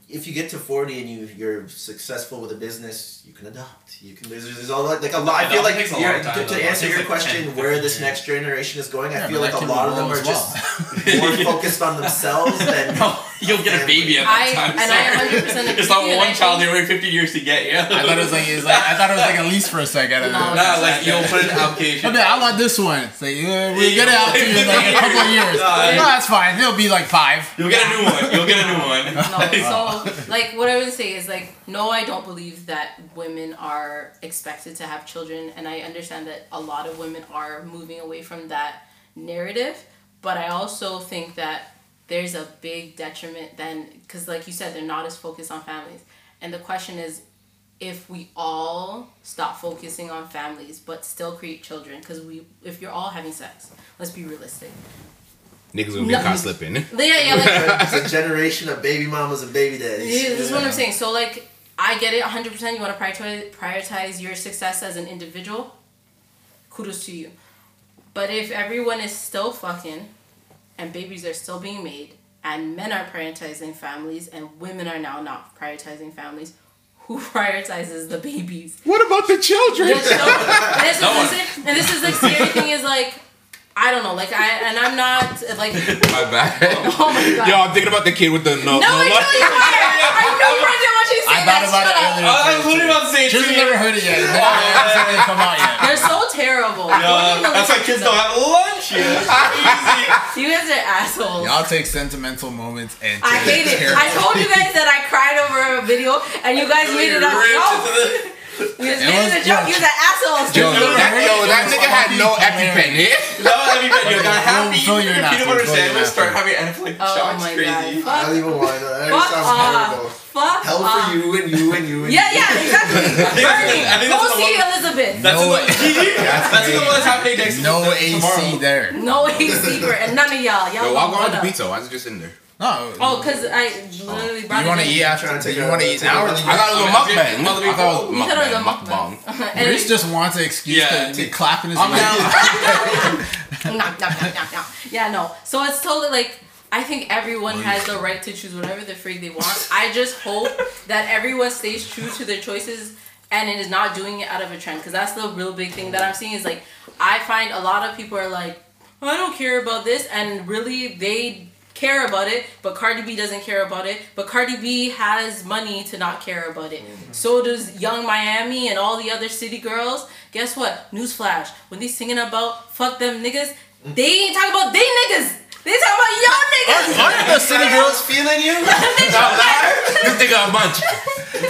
if you get to 40 and you you're successful with a business you can adopt you can there's, there's all like like a lot I feel like a you're- time, to, to answer your like question 10, where this next generation is going I feel like a lot of them are as just more focused on themselves than You'll get a baby at I- that time. and I sorry. 100% agree It's not with one child think- they wait 50 years to get, yeah. I thought it was like it's like I thought it was like at least for a second. No. Nah, like you'll put an application. I mean, I want this one. It's like uh, we'll get it out to you in like a couple of years. Nah, No, that's fine. It'll be like five. You'll get a new one. You'll get a new one. no so like what i would say is like no i don't believe that women are expected to have children and i understand that a lot of women are moving away from that narrative but i also think that there's a big detriment then because like you said they're not as focused on families and the question is if we all stop focusing on families but still create children because we if you're all having sex let's be realistic Niggas gonna be No. caught slipping. yeah yeah like it's a generation of baby mamas and baby daddies Yeah, this is what I'm saying. So like, I get it, 100. percent You want to prioritize prioritize your success as an individual. Kudos to you. But if everyone is still fucking, and babies are still being made, and men are prioritizing families, and women are now not prioritizing families, who prioritizes the babies? What about the children? The children. and, this is, No this is- and this is the scary thing is like, I don't know, like I and I'm not like. My bad. Oh my god. Yo, I'm thinking about the kid with the no. No, I no, know you are. I know you are. What she's say I thought about it earlier. I was literally about to say it Tristan too. never heard it yet. It didn't come out yet. They're so terrible. Don't Yeah, that's why kids don't have lunch yet. You guys are assholes. Y'all take sentimental moments and I hate it. I told you guys that I cried over a video, and you guys made it a joke. You guys It made was- it a joke. You guys are assholes. Yo, That, yo, that nigga had no EpiPen? No, I mean, you got happy Fill your peanut butter fill your sandwich, start napkin. having anaphylactic Oh shots. my Crazy. I god. don't even want to. That Fuck sounds off. Fuck Hell off. for you and you and you and Yeah, you. yeah, exactly. Bernie, I think go see one- Elizabeth. That's No the way. one. That's the one that's happening next No tomorrow. AC there. No AC for and none of y'all. Y'all Yo, want walk on to the pizza. Why is it just in there? No. Oh, cause I literally oh. brought you want to eat after? Trying take You a- want to eat now? or lunch you- I thought it was a mukbang. I thought it was a You thought it was a mukbang. mukbang. Reese just wants an excuse Yeah. to, to clap in his I'm mouth. down. no, no, no, no, no. Yeah, no. So it's totally like I think everyone has the right to choose whatever the freak they want. I just hope that everyone stays true to their choices and it is not doing it out of a trend because that's the real big thing that I'm seeing is like I find a lot of people are like I don't care about this and really they care about it but Cardi B doesn't care about it. But Cardi B has money to not care about it. Mm-hmm. So does Young Miami and all the other city girls. Guess what? Newsflash. When they singing about fuck them niggas they ain't talking about they niggas they talking about y'all niggas Aren't the city girls feeling you? This nigga a bunch.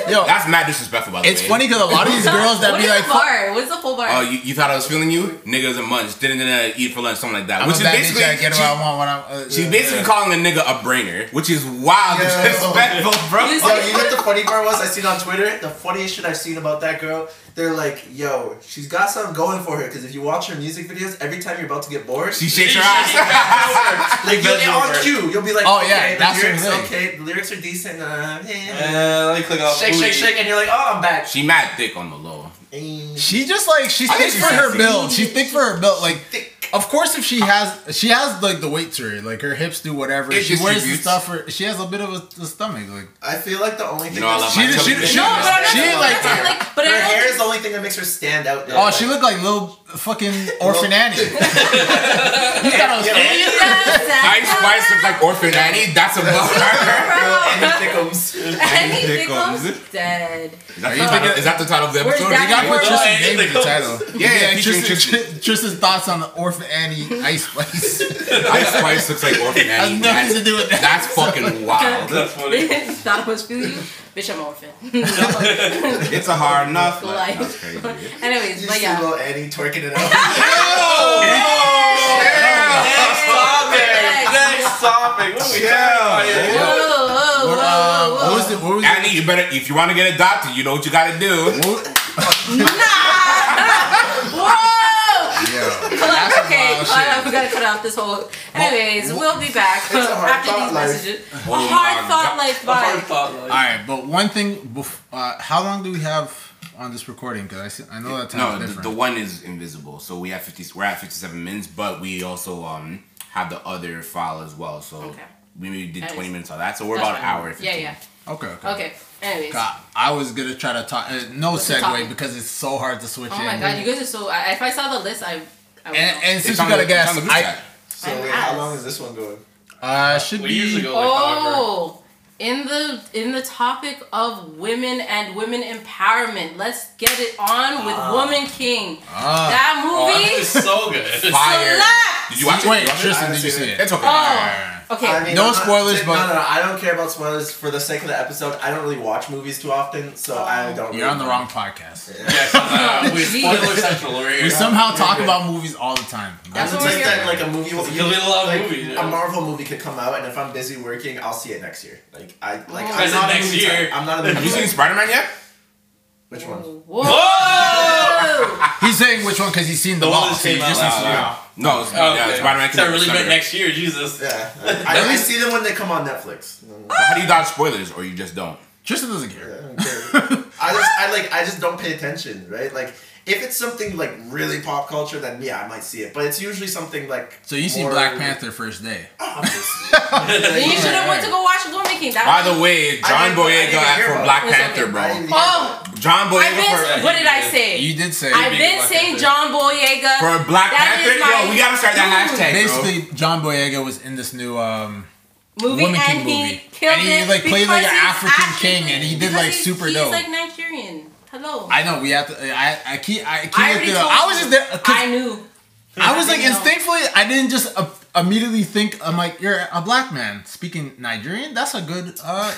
Yo, That's mad disrespectful, by the it's way. funny because a lot of these girls that what be is like, bar what's the full bar Oh, you, you thought I was feeling you? Niggas a munch. Didn't uh, eat for lunch, something like that. I'm which a is bad basically bitch, I get she- I want when I'm. Uh, She's uh, basically calling a nigga a brainer, which is wild Yo. disrespectful, bro. Yo, you know what the funny part was? I seen on Twitter, the funniest shit I've seen about that girl. They're like, yo, she's got something going for her. Because if you watch her music videos, every time you're about to get bored, She shakes her ass. like you'll get on cue. You'll be like, Oh, okay, yeah, the that's her lyrics, thing. okay, the lyrics are decent. Uh, yeah. Uh, let me click off. Shake, shake, shake, and you're like, oh, I'm back. She mad thick on the low. She just like she's I thick for her build. She's thick for her build. Like, Thick. of course, if she has, she has like the weight to her. Like her hips do whatever. It she wears the distributes. stuff. For, she has a bit of a, a stomach. Like I feel like the only thing You know, I love that's- my She- chubby she- bitch. she- no but I'm not She ain't like like, like but her hair is the only thing that makes her stand out. Though. oh, she looked like little fucking orphan Annie. you thought I was Annie? Ice Spice looks like Orphan Annie. That's a bar. Any thickums. Anything Thickums. comes dead. Is that, the title, is that the title of the episode? that You gotta put Or- Tristan's name in the title. Yeah, yeah, featuring Tristan, Tristan. Tristan's thoughts on the orphan Annie Ice Spice. Ice Spice looks like Orphan Has Annie. nothing That's, to do with that. that's fucking wild. That's funny. Thought it was feel you? Bitch, I'm orphan. It's a hard enough. Life. That's crazy. Anyways, You but see yeah. little Annie twerking it out. Next topic. Next. Next topic. What are we Yeah. talking about? Whoa, whoa, whoa, uh, whoa. what was the, what was the, Annie, you better if you want to get adopted, you know what you gotta do. Whoa! yeah. Okay, wild uh, we gotta cut out this whole. Anyways, we'll be back after thought these life. messages. Oh a hard thought God. life A hard vibe. thought, All like- right, but one thing. Bef- uh, how long do we have on this recording? Because I, see, I know that No, time's the, different. the one is invisible. So we have fifty. We're at fifty-seven minutes, but we also um have the other file as well. So Okay. we maybe did Nice. twenty minutes on that. So we're That's about an hour. and Yeah, yeah. okay, okay. Okay. Anyways. God, I was gonna try to talk. Uh, no What's segue because it's so hard to switch Oh in. my god, you guys are so. I, if I saw the list, I. I would and, and since you got a the- it's guess, on the group I. So wait, how long is this one going? uh should We be. usually go like. Oh, in the in the topic of women and women empowerment, let's get it on with Woman King. Ah. that Oh, movie. that is so good. Fire. Did you watch it? Wait, You watch it? Tristan, did you see it? It's okay. Oh. Okay. I mean, No not- spoilers, but- no, no, I don't care about spoilers for the sake of the episode. I don't really watch movies too often, so I don't. You're really on the know. wrong podcast. Yes, uh, we spoiler central over here. We somehow yeah, talk yeah. about movies all the time. That's It's what that, like a movie. will- You'll get a like, movies, yeah. A Marvel movie could come out, and if I'm busy working, I'll see it next year. Like I, like Oh. I'm Guys, not a next movie year. type. I'm not a movie. Have you seen. Spider Man yet? Which one? Whoa! He's saying which one because he's seen the, The one lost. that came just out needs to- loud. No, it's, Oh, yeah, okay. Spider Man. So I really meant next year, Jesus. Yeah, I, I see them when they come on Netflix. How do you dodge spoilers, or you just don't? Tristan doesn't care. I don't care. I just, I like, I just don't pay attention, right? Like, if it's something like really pop culture, then yeah, I might see it. But it's usually something like. So you seen more- Black Panther first day? Obviously. Then you should have went to go watch Woman King. That By the way, John Boyega for about Black it. Panther, bro. Oh, John I've Boyega been. for What did I say? You did say I've been Black saying Panther. John Boyega. for Black That Panther. is my Yo, we gotta start that dude. hashtag, bro. basically John Boyega was in this new um movie, Woman and King he movie. killed And he, it like, played, like, an he's African king, and he did, like, he's- super he's dope. like Nigerian. Hello. I know we have to. I I keep I keep I it already there. told I was just there. 'cause I knew. I was like didn't know. instinctively. I didn't just uh, immediately think. I'm like, you're a black man speaking Nigerian. That's a good. uh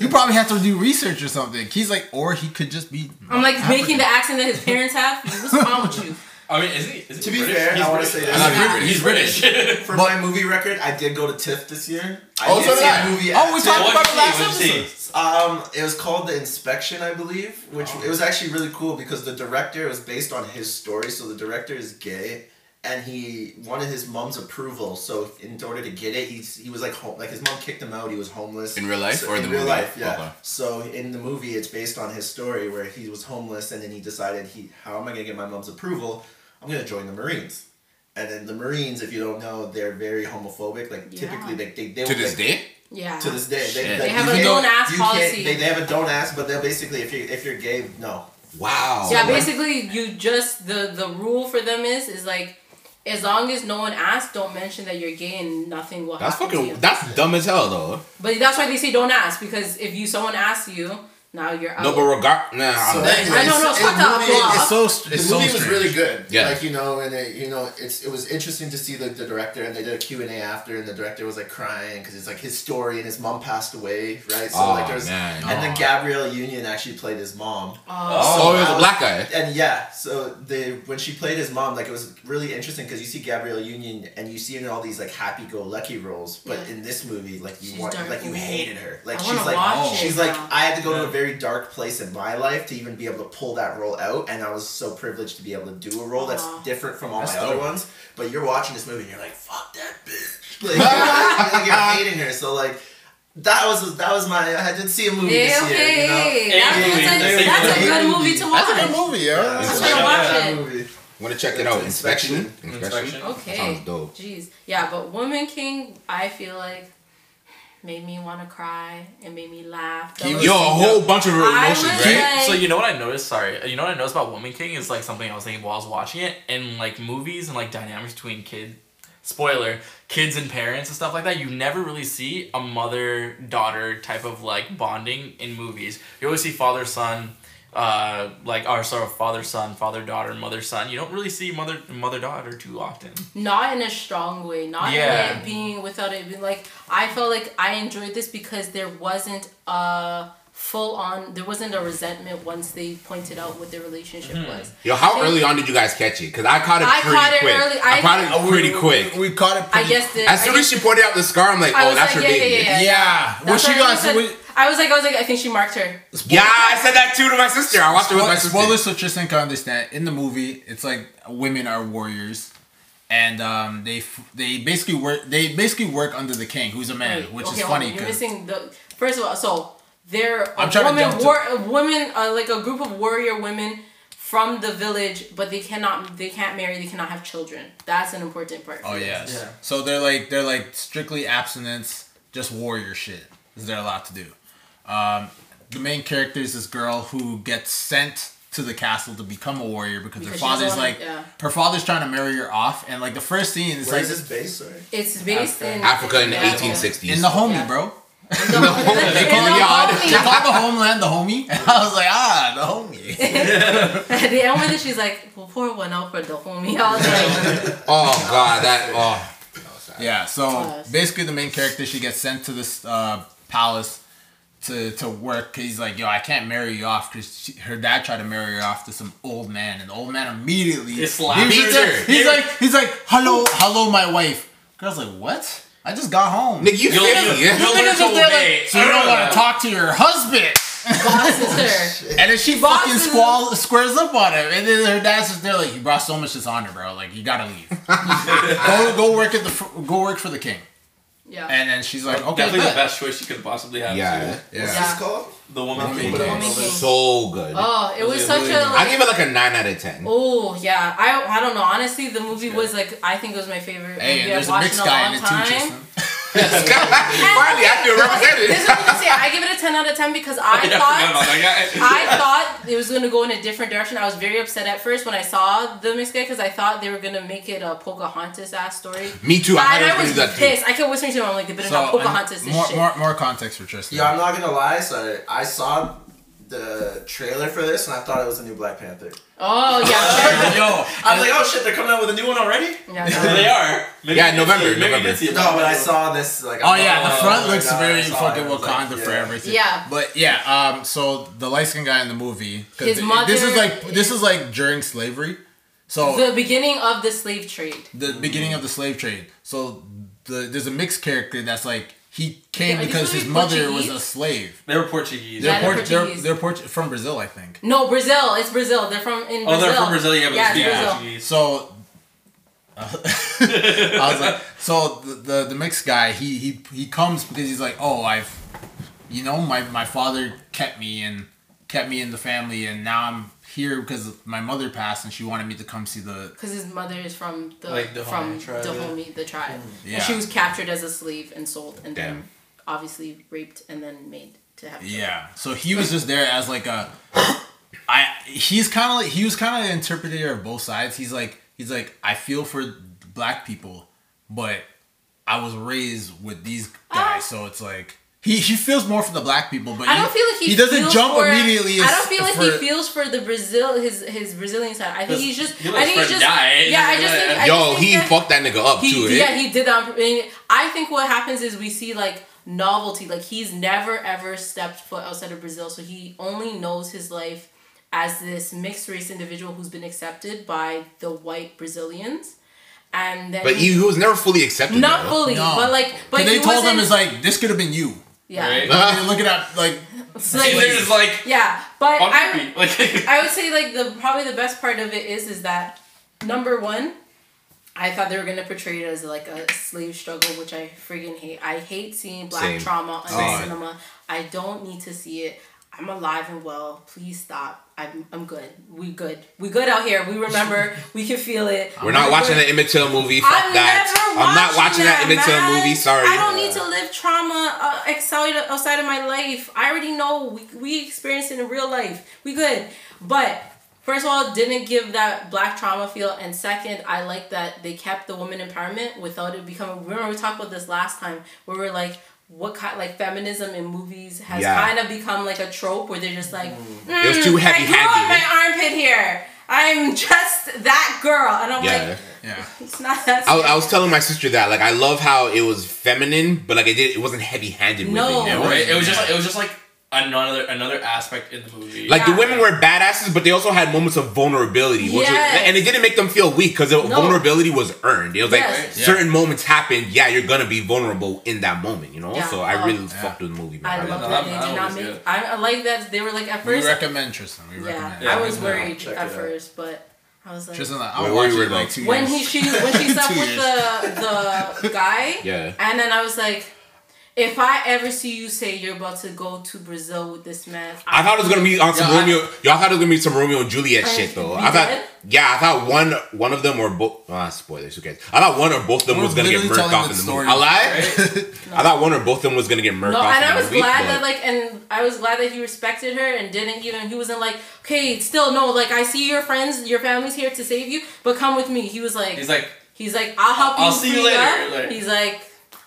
You probably have to do research or something. He's like, or he could just be. I'm like African. making the accent that his parents have. What's wrong with you? I mean, is he? Is he To be British? fair, He's I want to British. say this. I know He's British. For my movie record, I did go to TIFF this year. I Oh, did so did see I. a movie Oh, we TIFF. talked about What'd it last see? What'd you episode. See? Um, it was called The Inspection, I believe, which it was actually really cool because the director was based on his story. So the director is gay, and he wanted his mom's approval. So in order to get it, he's he was like home, like his mom kicked him out. He was homeless In real life So- or in the real movie? life, yeah. Okay. So in the movie, it's based on his story where he was homeless, and then he decided he how am I gonna get my mom's approval? I'm gonna join the Marines. And then the Marines, if you don't know, they're very homophobic. Like Yeah. typically, they they, they To this like, day? Yeah. to this day. They, Shit. like, They have a don't ask policy. They, they have a don't ask, but they're basically if you if you're gay, no. Wow. Yeah, basically, you just the the rule for them is is like, as long as no one asks, don't mention that you're gay and nothing will That's happen to you. fucking. That's dumb as hell, though. But that's why they say don't ask because if you someone asks you, now you're out. No, but regard. Nah. So I'm- anyways, I know, no, it's the fucked movie- yeah. It's so. The It's so movie was really good. Yeah. Like you know, and it, you know, it's it was interesting to see the, the director, and they did a Q and A after, and the director was like crying because it's like his story, and his mom passed away, right? So Oh, like there's, man. and then Gabrielle Union actually played his mom. Oh. Oh, he was a black guy. And yeah, so they when she played his mom, like it was really interesting because you see Gabrielle Union and you see her in all these like happy-go-lucky roles, but Yeah. in this movie, like you want, like you hated her. Like I she's like, watch oh. it she's like, now. I had to go to a very dark place in my life to even be able to pull that role out, and I was so privileged to be able to do a role that's Aw. different from all That's my other ones. But you're watching this movie and you're like, fuck that bitch. Like, you're, like, you're hating her. So like. That was that was my I did see a movie Yeah, this year, you know. okay. Hey, That's, movie. that's, a, that's a good movie to watch. That's a good movie, yo. Yeah, I'm gonna watch bad it. movie. Want to check it out? Inspection. Inspection. Inspection. Okay. Sounds dope. Jeez. Yeah, but Woman King, I feel like made me want to cry and made me laugh. Keep- Those- Yo, a whole bunch of I emotions, right? like- So you know what I noticed? Sorry, you know what I noticed about Woman King is like something I was thinking while I was watching it, and like movies and like dynamics between kid, spoiler, kids and parents and stuff like that. You never really see a mother daughter type of like bonding in movies. You always see father son, uh, like our sort of father son, father daughter, mother son. You don't really see mother mother daughter too often. not in a strong way not Yeah. in it being without it being like i felt like i enjoyed this because there wasn't a full on there wasn't a resentment once they pointed out what their relationship was Yo, how early on did you guys catch it? Because I caught it I pretty caught it quick. early. I, I- caught it Oh, pretty we- quick. We, we caught it. i Pretty, guessed it As I soon as she pointed out the scar, I'm like, I oh, that's like, her yeah, baby. yeah, yeah, Yeah. When That's she got, I said. when- I was like, I was like, I think she marked her. Yeah, I said that too to my sister. I watched it with my Spoil- sister. Spoilers so Tristan can understand. In the movie, it's like women are warriors, and um, they they basically work they basically work under the king, who's a man, Wait, which okay, is hold on. funny You're missing the first of all. So they're I'm a woman, to- war, a women, uh, like a group of warrior women from the village, but they cannot, they can't marry, they cannot have children. That's an important part. oh for this. yes, Yeah. so they're like they're like strictly abstinence, just warrior shit. Is they're allowed to do. Um, the main character is this girl who gets sent to the castle to become a warrior because, Because her father's doesn't like yeah. her father's trying to marry her off, and like the first scene is Where like is this based? Sorry. It's based in Africa in the yeah, 1860s. in the homie, Yeah. bro. In the, in the, They call the it homie. They call the homeland the homie. And I was like, ah, the homie. At the end when she's like, well, pour one out for the homie. I was like, oh god, that oh. Yeah, so Plus. basically the main character she gets sent to this uh, palace to to work because He's like, yo, I can't marry you off because her dad tried to marry her off to some old man, and the old man immediately He slapped he was her. just like- He's like, he's like, hello, hello, my wife. Girl's like, what? I just got home. Nigga, you You'll- feel you'll- me? you'll- You niggas to up there like, so you don't want to talk to your husband. bosses her. And then she Boss fucking is- squall, squares up on him. And then her dad's just there like, you brought so much dishonor, bro. Like, you gotta leave. go, go work at the, fr- go work for the king. Yeah. And then she's like, okay, Definitely the best choice you could possibly have. Yeah. too. What's Yeah. this called? The woman king. The Woman King. So good. oh, it was Really, such really a good. I give it like a nine out of ten. Oh yeah, I I don't know. Honestly, the movie was like I think it was my favorite Hey, movie and I've a watched mixed in a guy long in it too, time. Tristan. Finally, I feel represented. This is what I'm gonna say. I give it a ten out of ten because I oh, Yeah, thought forgot about that guy. I thought it was gonna go in a different direction. I was very upset at first when I saw the mixed guy because I thought they were gonna make it a Pocahontas ass story. Me too. I and thought I it was was gonna that too. pissed. I kept whispering to him, I'm like, they better not Pocahontas more, shit. more more context for Tristan. Yeah, I'm not gonna lie. So I saw the trailer for this and I thought it was a new Black Panther. oh yeah, Yo, I was like, oh shit, they're coming out with a new one already. yeah. they are. Maybe Yeah, November, see it. Maybe you November. didn't see it. No, but I saw this like. Oh yeah, the oh front my looks God, very fucking it. It like, Wakanda for yeah. everything. Yeah. But yeah, um, so the light skinned guy in the movie, His th- mother This is like this is like during slavery, so The beginning of the slave trade. the beginning of the slave trade. So the there's a mixed character that's like he came Are these because his really mother was a slave. They were Portuguese. They're Yeah, they're Port- they're, Portuguese. they're Port- from Brazil, I think. No, Brazil. It's Brazil. They're from in Brazil. Oh, they're from Brazil. Yeah, but yeah, they speak Portuguese. So I was like, so the, the the mixed guy, he he he comes because he's like, oh, I've, you know, my my father kept me and kept me in the family, and now I'm here because my mother passed, and she wanted me to come see the. Because his mother is from the Like the from tribe, the yeah. Dahomey, the tribe, Yeah. and she was captured as a slave and sold, and then obviously raped and then made to have. children. Yeah, so he was just there as like a. I he's kind of like he was kind of an interpreter of both sides. He's like he's like I feel for black people, but I was raised with these ah. guys, so it's like. He, he feels more for the black people, but I don't feel like he, he doesn't feels jump for, immediately. I don't feel like he feels for the Brazil his his Brazilian side. I think he's just. he I think he's just. die. Yeah, I just think. I Yo, just think he that fucked that nigga up he, too. eh? Yeah, he did that. and I think what happens is we see like novelty. Like he's never ever stepped foot outside of Brazil, so he only knows his life as this mixed race individual who's been accepted by the white Brazilians, and then But he, he was never fully accepted. not though. fully, No. but like, but they he told wasn't, him it's like this could have been you. Yeah, Right? I mean, look at that, like It's And like- they're just like yeah. But I. Like I would say like the probably the best part of it is is that number one, I thought they were gonna portray it as like a slave struggle, which I freaking hate. I hate seeing black Same. trauma on Same. Oh, cinema. I don't need to see it. I'm alive and well. Please stop. I'm, I'm good. We good. We good out here. We remember. we can feel it. We're not We're watching good. the Emmett Till movie. Fuck I'm that. I'm not watching that, Emmett Till movie. Sorry. I don't need to live trauma uh, outside of, outside of my life. I already know we we experienced it in real life. We good. But first of all, didn't give that black trauma feel, and second, I like that they kept the woman empowerment without it becoming. Remember we talked about this last time where we're like. What kind like feminism in movies has Yeah. kind of become like a trope where they're just like "Mm, It was too I grew up heavy-handed. my armpit here. I'm just that girl, and I'm Yeah. like, yeah. it's not that. I, I was telling my sister that like I love how it was feminine, but like it did it wasn't heavy handed No. with it. you know? right? It was just it was just like another another aspect in the movie. Like Yeah. the women were badasses, but they also had moments of vulnerability, which was, and it didn't make them feel weak because the No. vulnerability was earned. It was like Yes. certain moments happened. Yeah, you're gonna be vulnerable in that moment, you know. Yeah. So I really fucked with the movie. Man. I I love No, that that- they did not make. I, I like that they were like at first. We first. recommend Tristan. We yeah, recommend. I was worried Check at first, but I was like, Tristan, Wait, I'll what watch were you it like like- two when years. he she when she slept Two with the the guy, Yeah. and then I was like, if I ever see you say you're about to go to Brazil with this man, I thought it was gonna be on some Yeah, I- Romeo. Y'all thought it was gonna be some Romeo and Juliet And shit though. I thought, did? yeah, I thought one one of them or both. Ah, spoilers. Who cares? I thought one or both of them We're was gonna get literally murked off in the the movie. I lied. I thought one or both of them was gonna get murked No, off and in I was movie. glad but- that like, and I was glad that he respected her and didn't even. He wasn't like, okay, still no, like I see your friends, your family's here to save you, but come with me. He was like, he's like He's like, I'll help you. I'll see you free later, He's like,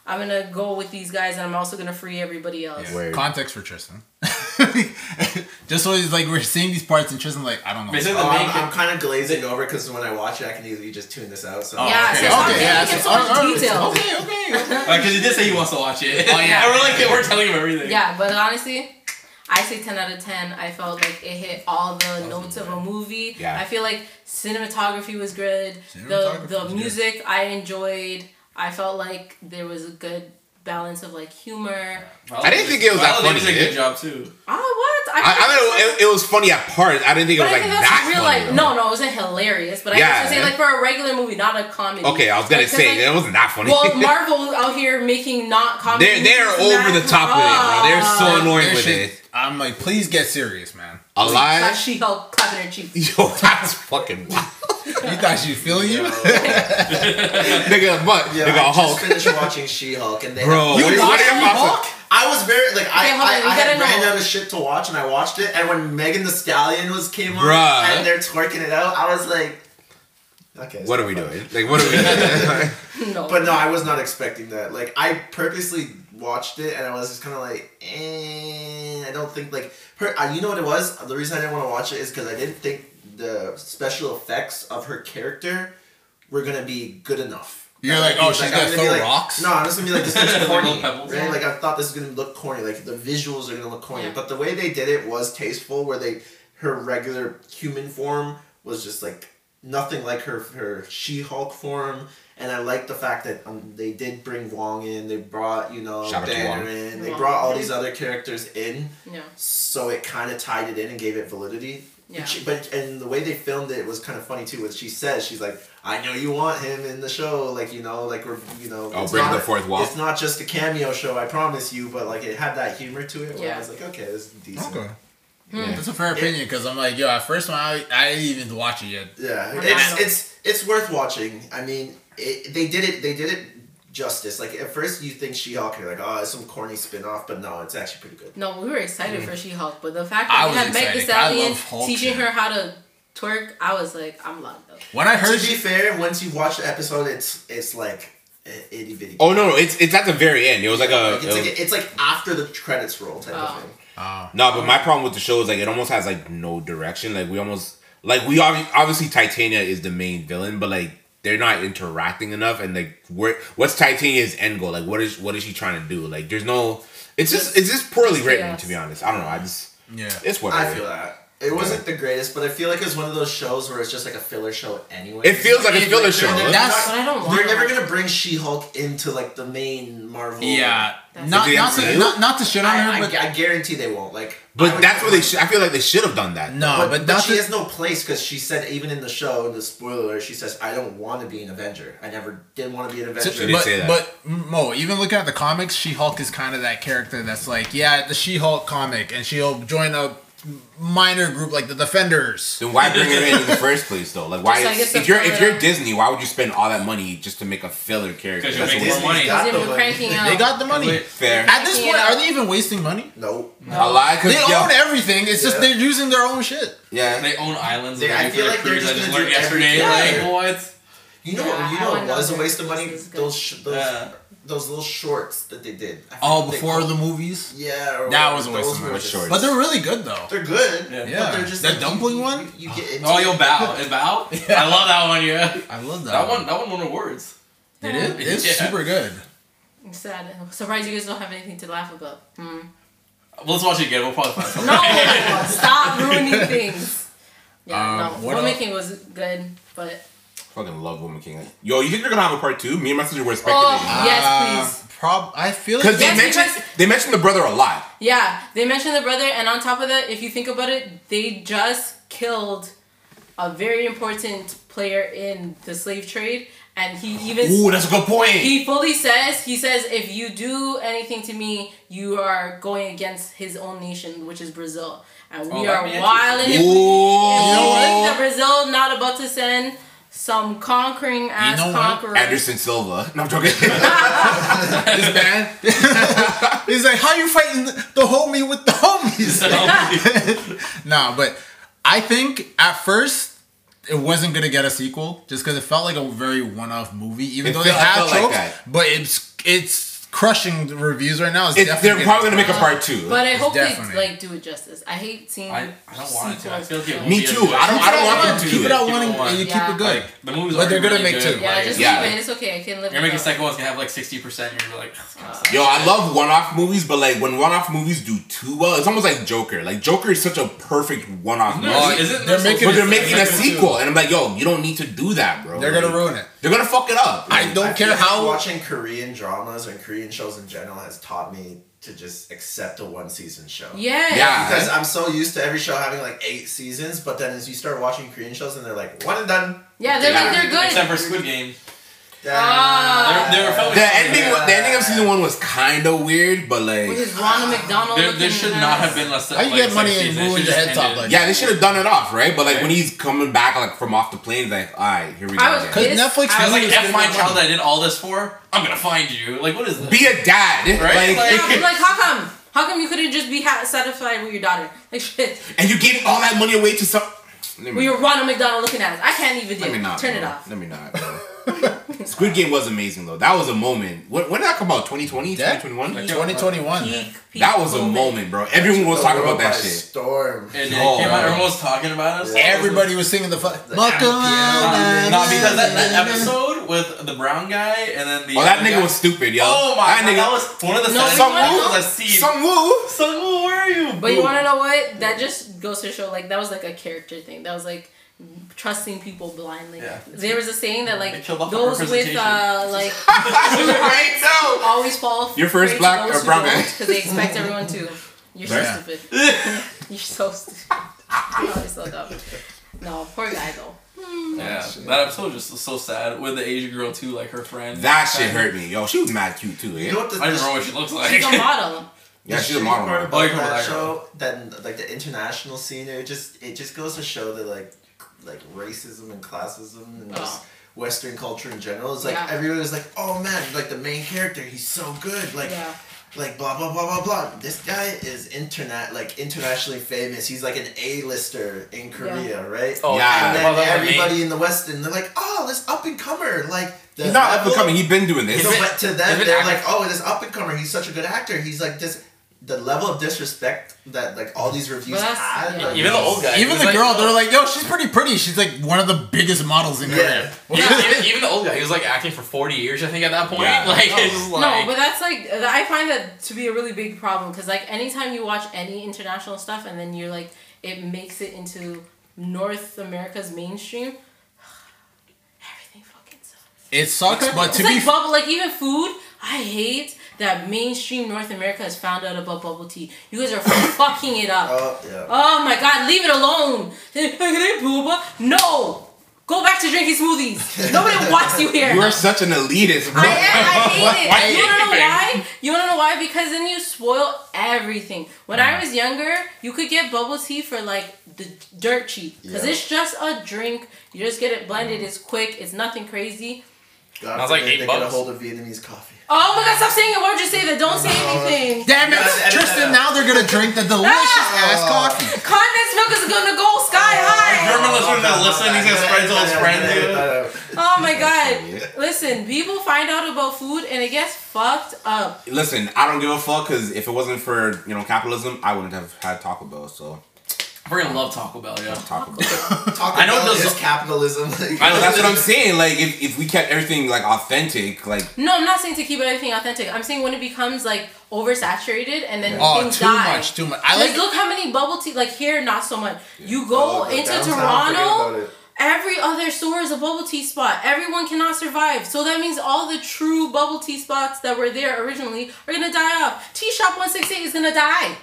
I'm gonna go with these guys, and I'm also gonna free everybody else. Yeah. Word. Context for Tristan. Just so it's like we're seeing these parts and Tristan like I don't know. Basically, Oh, I'm, I'm kind of glazing over because when I watch it, I can easily just tune this out. So Oh, Yeah, okay. so stop okay, yeah, into so- so much alright, detail. Okay, okay. okay. Uh, because he did say he wants to watch it. Oh, yeah. and we're like we're telling him everything. Yeah, but honestly, I say 10 out of 10. I felt like it hit all the notes of a movie. Yeah. I feel like cinematography was good. The Cinematography the was good. music I enjoyed. I felt like there was a good balance of like humor. I didn't think it was that Viola Davis funny, did a eh? good job too. Ah, what? I, I thought it, it was funny at parts. I didn't think it was like that real funny. life. though. No, no, it wasn't hilarious. But I Yeah. was gonna say like for a regular movie, not a comedy. Okay, I was gonna Like, 'cause, say like, it wasn't that funny. Well, Marvel out here making not comedy. they're they're over the top with it, bro. They're so annoying Their with shit- it. I'm like, please get serious, man. A lie? That She-Hulk clapping her cheeks. Yo, that's fucking wild. You thought she was feeling you? nigga, what? Yeah, nigga, I Hulk. just finished watching She-Hulk, and they Bro, have- You what watched are your thoughts? She-Hulk? I was very like I, Okay, hold on, I, I had ran know. out of shit to watch, and I watched it. And when Megan Thee Stallion was came on, Bruh. and they're twerking it out, I was like, okay, What are we doing? Like, what are we doing? No. But no, I was not expecting that. Like I purposely watched it, and I was just kind of like, eh, I don't think like her. Uh, you know what it was? The reason I didn't want to watch it is because I didn't think the special effects of her character were gonna be good enough. You're like, oh, she's I'm gonna throw like, rocks? No, I'm just gonna be like, this looks corny, Little pebbles. right? Like I thought this was gonna look corny. Like the visuals are gonna look corny, Yeah. but the way they did it was tasteful. Where they her regular human form was just like nothing like her her She Hulk form. And I like the fact that um, they did bring Wong in. They brought you know Shout Banner in. They Wong. brought all these other characters in, yeah. so it kind of tied it in and gave it validity. Yeah. But, she, but and the way they filmed it was kind of funny too. What she says, she's like, "I know you want him in the show, like you know, like we're you know." Oh, it's breaking not- the fourth wall. It's not just a cameo show, I promise you, but like it had that humor to it. Where Yeah. I was like, okay, this is decent. Okay. Hmm. That's a fair opinion because I'm like, yo, at first one I, I didn't even watch it yet. Yeah, it's it's it's worth watching. I mean, it, they did it. They did it justice. Like at first, you think She-Hulk, and you're like, oh, it's some corny spin-off, but no, it's actually pretty good. No, we were excited mm. for She-Hulk, but the fact that was they had Meg the excited. I Stallion teaching her how to twerk, I was like, I'm locked up. When I heard, To heard be she, fair, once you watch the episode, it's it's like eh, itty bitty. oh no, no, it's it's at the very end. It was like a. Like, it's like it's like after the credits roll type Oh. of thing. oh, No, but my problem with the show is like it almost has like no direction. Like we almost like we obvi- obviously Titania is the main villain, but like they're not interacting enough. And like where what's Titania's end goal? Like what is what is she trying to do? Like there's no. It's just it's just poorly written Yes. to be honest. I don't know. I just yeah. it's what I feel that. It wasn't the greatest, but I feel like it's one of those shows where it's just like a filler show anyway. It feels like a filler show. They're, That's- But I don't want they're never gonna bring She-Hulk into like the main Marvel. Yeah. That's- Not not to, not, not to shit on her, I, but I, I guarantee they won't. Like, But that's what they. Sh- I feel like they should have done that. no, But, but, but she to, has no place because she said even in the show, in the spoiler, she says, "I don't want to be an Avenger. I never did want to be an Avenger." did but, say that. but Mo, even looking at the comics, She Hulk is kind of that character that's like, yeah, the She Hulk comic, and she'll join a minor group like the Defenders. Then why bring her in in the first place though? Like why? Just if you're if you're Disney, why would you spend all that money just to make a filler character? 'Cause you're making more money. Got the they money. cranking out. They got the money. Fair. At this point, are they even wasting money? Nope. A lie, They yo, own everything. It's just they're using their own shit. yeah. They own islands. They- and I feel like the they're cruise just I just learned yesterday. Like what? You know, Yeah, you know, wouldn't what was a waste of money. this is good. Those sh- those Yeah. Those little shorts that they did. I Oh, forget what they before called- the movies. Yeah, or That was a waste Those of were money. Shorts. But they're really good though. They're good. Yeah. Yeah. But they're just That like, dumpling you, one? You, you get into Oh, it. you'll bow. It Bao. I love that one. Yeah. I love that. That one. That one won awards. Did it? It's Yeah. super good. I'm sad. I'm surprised you guys don't have anything to laugh about. Hmm. Well, let's watch it again. We'll probably find something. No! stop ruining things. Yeah, Um, no. what Filmmaking was good, but. Fucking love Woman King. Yo, you think they're gonna have a part two? Me and my sister were Oh, speculating. yes, Uh, please. Prob. I feel Because like they Yes, mentioned because- they mentioned the brother a lot. Yeah, they mentioned the brother, and on top of that, if you think about it, they just killed a very important player in the slave trade, and he even Ooh, that's a good point. he fully says he says if you do anything to me, you are going against his own nation, which is Brazil, and we Oh, are that'd be. If if we what? think that Brazil not about to send some conquering ass you know what? Anderson Silva. No, I'm joking. this man. He's like, how you fighting the, the homie with the homies? nah, but I think at first it wasn't gonna get a sequel just because it felt like a very one-off movie, even It though felt- they I have felt like but it's it's crushing the reviews right now. It's, It's- definitely they're probably gonna make a part two. But I hope Definitely. they like do it justice. I hate seeing. I, I don't want it to. I feel like it sequels. Me too. I don't- I don't want them to keep it it. out Keep one it and one. you keep Yeah. it good. Like the movie's But they're gonna really make good. two. Yeah, Like, just Yeah. leave it. It's okay. I can live. You're making second one's gonna have like sixty percent. You're like, "This. Yo, I love one-off movies, but like when one-off movies do too well, it's almost like Joker. Like Joker is such a perfect one-off movie. No, isn't They're making but they're making a sequel, and I'm like, yo, you don't need to do that, bro. They're gonna ruin it. They're gonna fuck it up. I don't I care feel like how. watching Korean dramas and Korean shows in general has taught me to just accept a one season show. Yeah. Yeah. Because I'm so used to every show having like eight seasons, but then as you start watching Korean shows and they're like one and done. Yeah, they're Yeah. like they're good. Except for Squid Game. Ah. They were filming The ending, there. the ending of season one was kind of weird, but like, With his Ronald McDonald. There, there should not have been less. How you get money and ruin your head top like yeah, they should have done it off, right? But like when he's coming back like from off the plane, like, all right, here we go. I was. Because. Netflix I I was like, really F my child money. I did all this for. I'm gonna find you. Like, what is this? Be a dad, Right? Like, Like- Yeah, like, how come? How come you couldn't just be satisfied with your daughter? Like, shit. and you giving all that money away to some. We With me, your Ronald McDonald looking at us. I can't even do. let me not. Turn bro. it off. Let me not. Bro. Squid Game was amazing though. That was a moment. When, when did that come out? 2020, Yeah. 2021? 2021. Peak, peak That was a moment, bro. Everyone was talking about that shit. Storm. And it Oh, came out, everyone was talking about us. Everybody was singing the fuck. Buckle Yeah. No, because that, that episode with the brown guy and then the. Oh, that nigga guy- was stupid, yo. Oh my that god, nigga. that was one of the No, saddest some episodes woo, I've some woo. Where are you? But you want to know what? That just goes to show, like, that was like a character thing. That was like trusting people blindly. Yeah. There was a saying that, like, It killed off the those with, uh, like, right now. always fall. Your first black those or brown Because they expect everyone to. You're so Yeah. stupid. You're so stupid. You're so dumb. No, poor guy though. Yeah, that episode was just so sad with the Asian girl too, like her friend. That shit hurt me, yo. She was mad cute too, You know what the, I don't even know what she looks like. She's a model. Yeah, she's a model. part about Oh, you remember that that show, that like the international scene, it just it just goes to show that like like racism and classism and just Oh. Western culture in general. It's like Yeah. everyone was like, oh man, like the main character, he's so good, like. Yeah. Like blah blah blah blah blah. This guy is internet like internationally famous. He's like an A-lister in Korea, right? Oh, Yeah. And then well, everybody main- in the West, and they're like, "Oh, this up and comer!" Like He's not up and level- coming. He's been doing this. no, been- but to them, they're acting- like, "Oh, this up and comer. He's such a good actor. He's like this." The level of disrespect that like all these reviews had. yeah. like, Even the old guy. Even the like- girl, oh. they're like, yo, she's pretty pretty. She's like one of the biggest models in Korea. Even, even, even the old guy, he was like acting for 40 years, I think, at that point. Yeah. Like, oh, it's like. No, but that's like I find that to be a really big problem because like anytime you watch any international stuff and then you're like it makes it into North America's mainstream, everything fucking sucks. It sucks, but it's to like be bubble, like even food. I hate that mainstream North America has found out about bubble tea. You guys are fucking it up. Oh yeah. Oh my god, leave it alone. No, go back to drinking smoothies. Nobody wants you here. You are such an elitist, bro. I am. I hate it. Why you wanna know why? You wanna know why? Because then you spoil everything. When I mm. was younger, you could get bubble tea for like the dirt cheap. Because Yeah. it's just a drink. You just get it blended. Mm. It's quick. It's nothing crazy. God That was like forbid eight they get a bucks. hold of Vietnamese coffee. Oh my god! Stop saying it. Why would you say that? Don't say anything. damn it, You gotta edit that Tristan. Now they're gonna drink the delicious ah! ass coffee. Condensed milk is gonna go sky oh, high. German listeners that listen, he's gonna spread to his friends. Edit dude. that out. Oh my god! Listen, people find out about food and it gets fucked up. Listen, I don't give a fuck because if it wasn't for you know capitalism, I wouldn't have had Taco Bell. So I freaking love Taco Bell, yeah. Taco Bell. Taco I know Bell those- is capitalism. I know that's what I'm saying. Like if, if we kept everything like authentic, like No, I'm not saying to keep everything authentic. I'm saying when it becomes like oversaturated and then Oh, things too die. much, too much. I like, like. look how many bubble tea. Like here, not so much. You go Oh, the into downtown, forget about Toronto. it. Every other store is a bubble tea spot. Everyone cannot survive. So that means all the true bubble tea spots that were there originally are gonna die off. Tea Shop 168 is gonna die.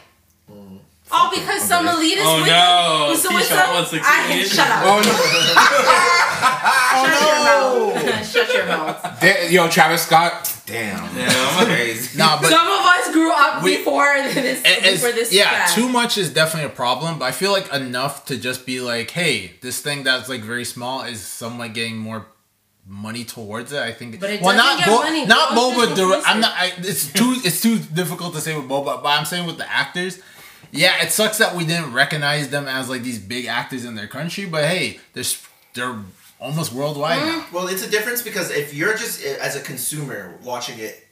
All because some elitist Oh, with no. them- so Tea with Shop some- 168. I, shut up. oh no, Shut your mouth. Oh, shut your mouth. Da- yo Travis Scott, damn, damn, crazy. Nah, but Some of us grew up We- before this. Before this. yeah, fad. too much is definitely a problem, but I feel like enough to just be like, hey, this thing that's like very small is somewhat getting more money towards it. I think. But it well, doesn't get Bo- money. not Bro, it's Boba. just direct- I'm not. I, it's too. It's too difficult to say with Boba, but I'm saying with the actors. Yeah, it sucks that we didn't recognize them as like these big actors in their country, but hey, they're they're almost worldwide Mm. now. Well, it's a difference because if you're just uh, as a consumer watching it,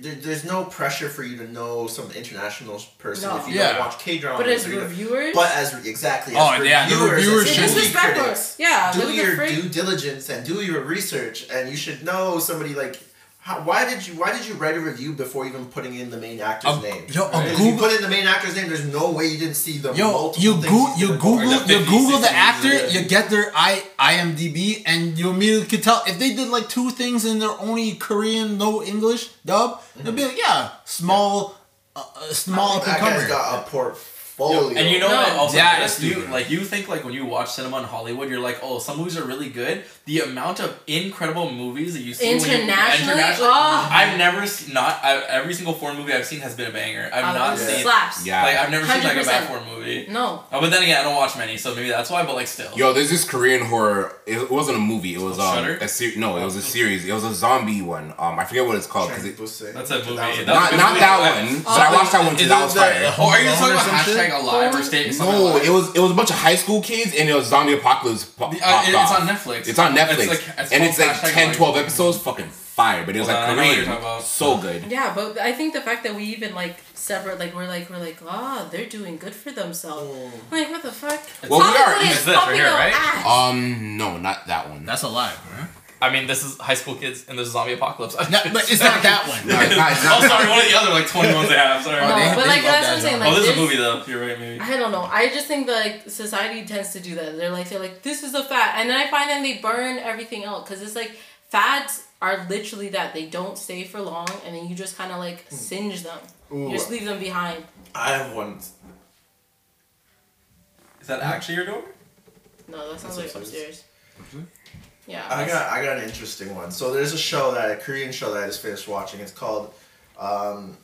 there, there's no pressure for you to know some international person No. if you Yeah. don't watch K dramas. But as reviewers, But as re- exactly. Oh, as yeah, the reviewers, reviewers as should- movie critics, Yeah, do look at the your due diligence and do your research, and you should know somebody like. How, why did you Why did you write a review before even putting in the main actor's A- name? yo, a Because if Google- you put in the main actor's name, there's no way you didn't see the Yo, multiple you things go, you Google, you Google the actor, years. you get their I IMDb, and you immediately could tell if they did like two things in their only Korean, no English dub. They'd be like, yeah, small, uh, uh, small up and That guy's comer. got a Folio. And you know No. what? Also, Yeah, this, you like you think like when you watch cinema in Hollywood, you're like, oh, some movies are really good. The amount of incredible movies that you see when you- Internationally? internationally, Oh. I've never seen not I, every single foreign movie I've seen has been a banger. I've Uh, not seen slaps. Yeah. like I've never seen like a 100%. bad foreign movie. No. Oh, but then again, I don't watch many, so maybe that's why. But like still, Yo, there's this Korean horror. It wasn't a movie. It was um Shudder? a ser- No, it was a series. It was a zombie one. Um, I forget what it's called because it. that's a movie. That was a- Not a not movie. that one. But I watched that one too. That was fire. Oh, are you talking about some shit? hashtag alive or stay? No, like it was it was a bunch of high school kids and it was zombie apocalypse po- that? popped Uh, it- off. it's on Netflix. It's on Netflix. like- and it's like hashtag 10, alive. 12 episodes. Fucking fire. But it was Well, like I know what you're Korean. So good. Yeah, but I think the fact that we even like separate, like we're like we're like, ah, they're doing good for themselves. I'm like, what the fuck? Well, we are- It's is this right here, right? ass. Um, no, not that one. That's alive, right? I mean, this is high school kids and this is zombie apocalypse. No, but it's not that one. No, it's not- it's not- oh, sorry, one of the other like twenty ones they have. Sorry. Oh, they- but they like that's what I'm saying. genre. Like, oh, this is a movie though. You're right, maybe. I don't know. I just think that like society tends to do that. They're like they're like this is a fad, and then I find that they burn everything out because it's like fads are literally that they don't stay for long, and then you just kind of like hmm. singe them. Ooh. You just leave them behind. I have one. Is that hmm? actually your door? No, that sounds That's like upstairs. upstairs. Yeah. I got I got an interesting one. So there's a show that a Korean show that I just finished watching. It's called, um,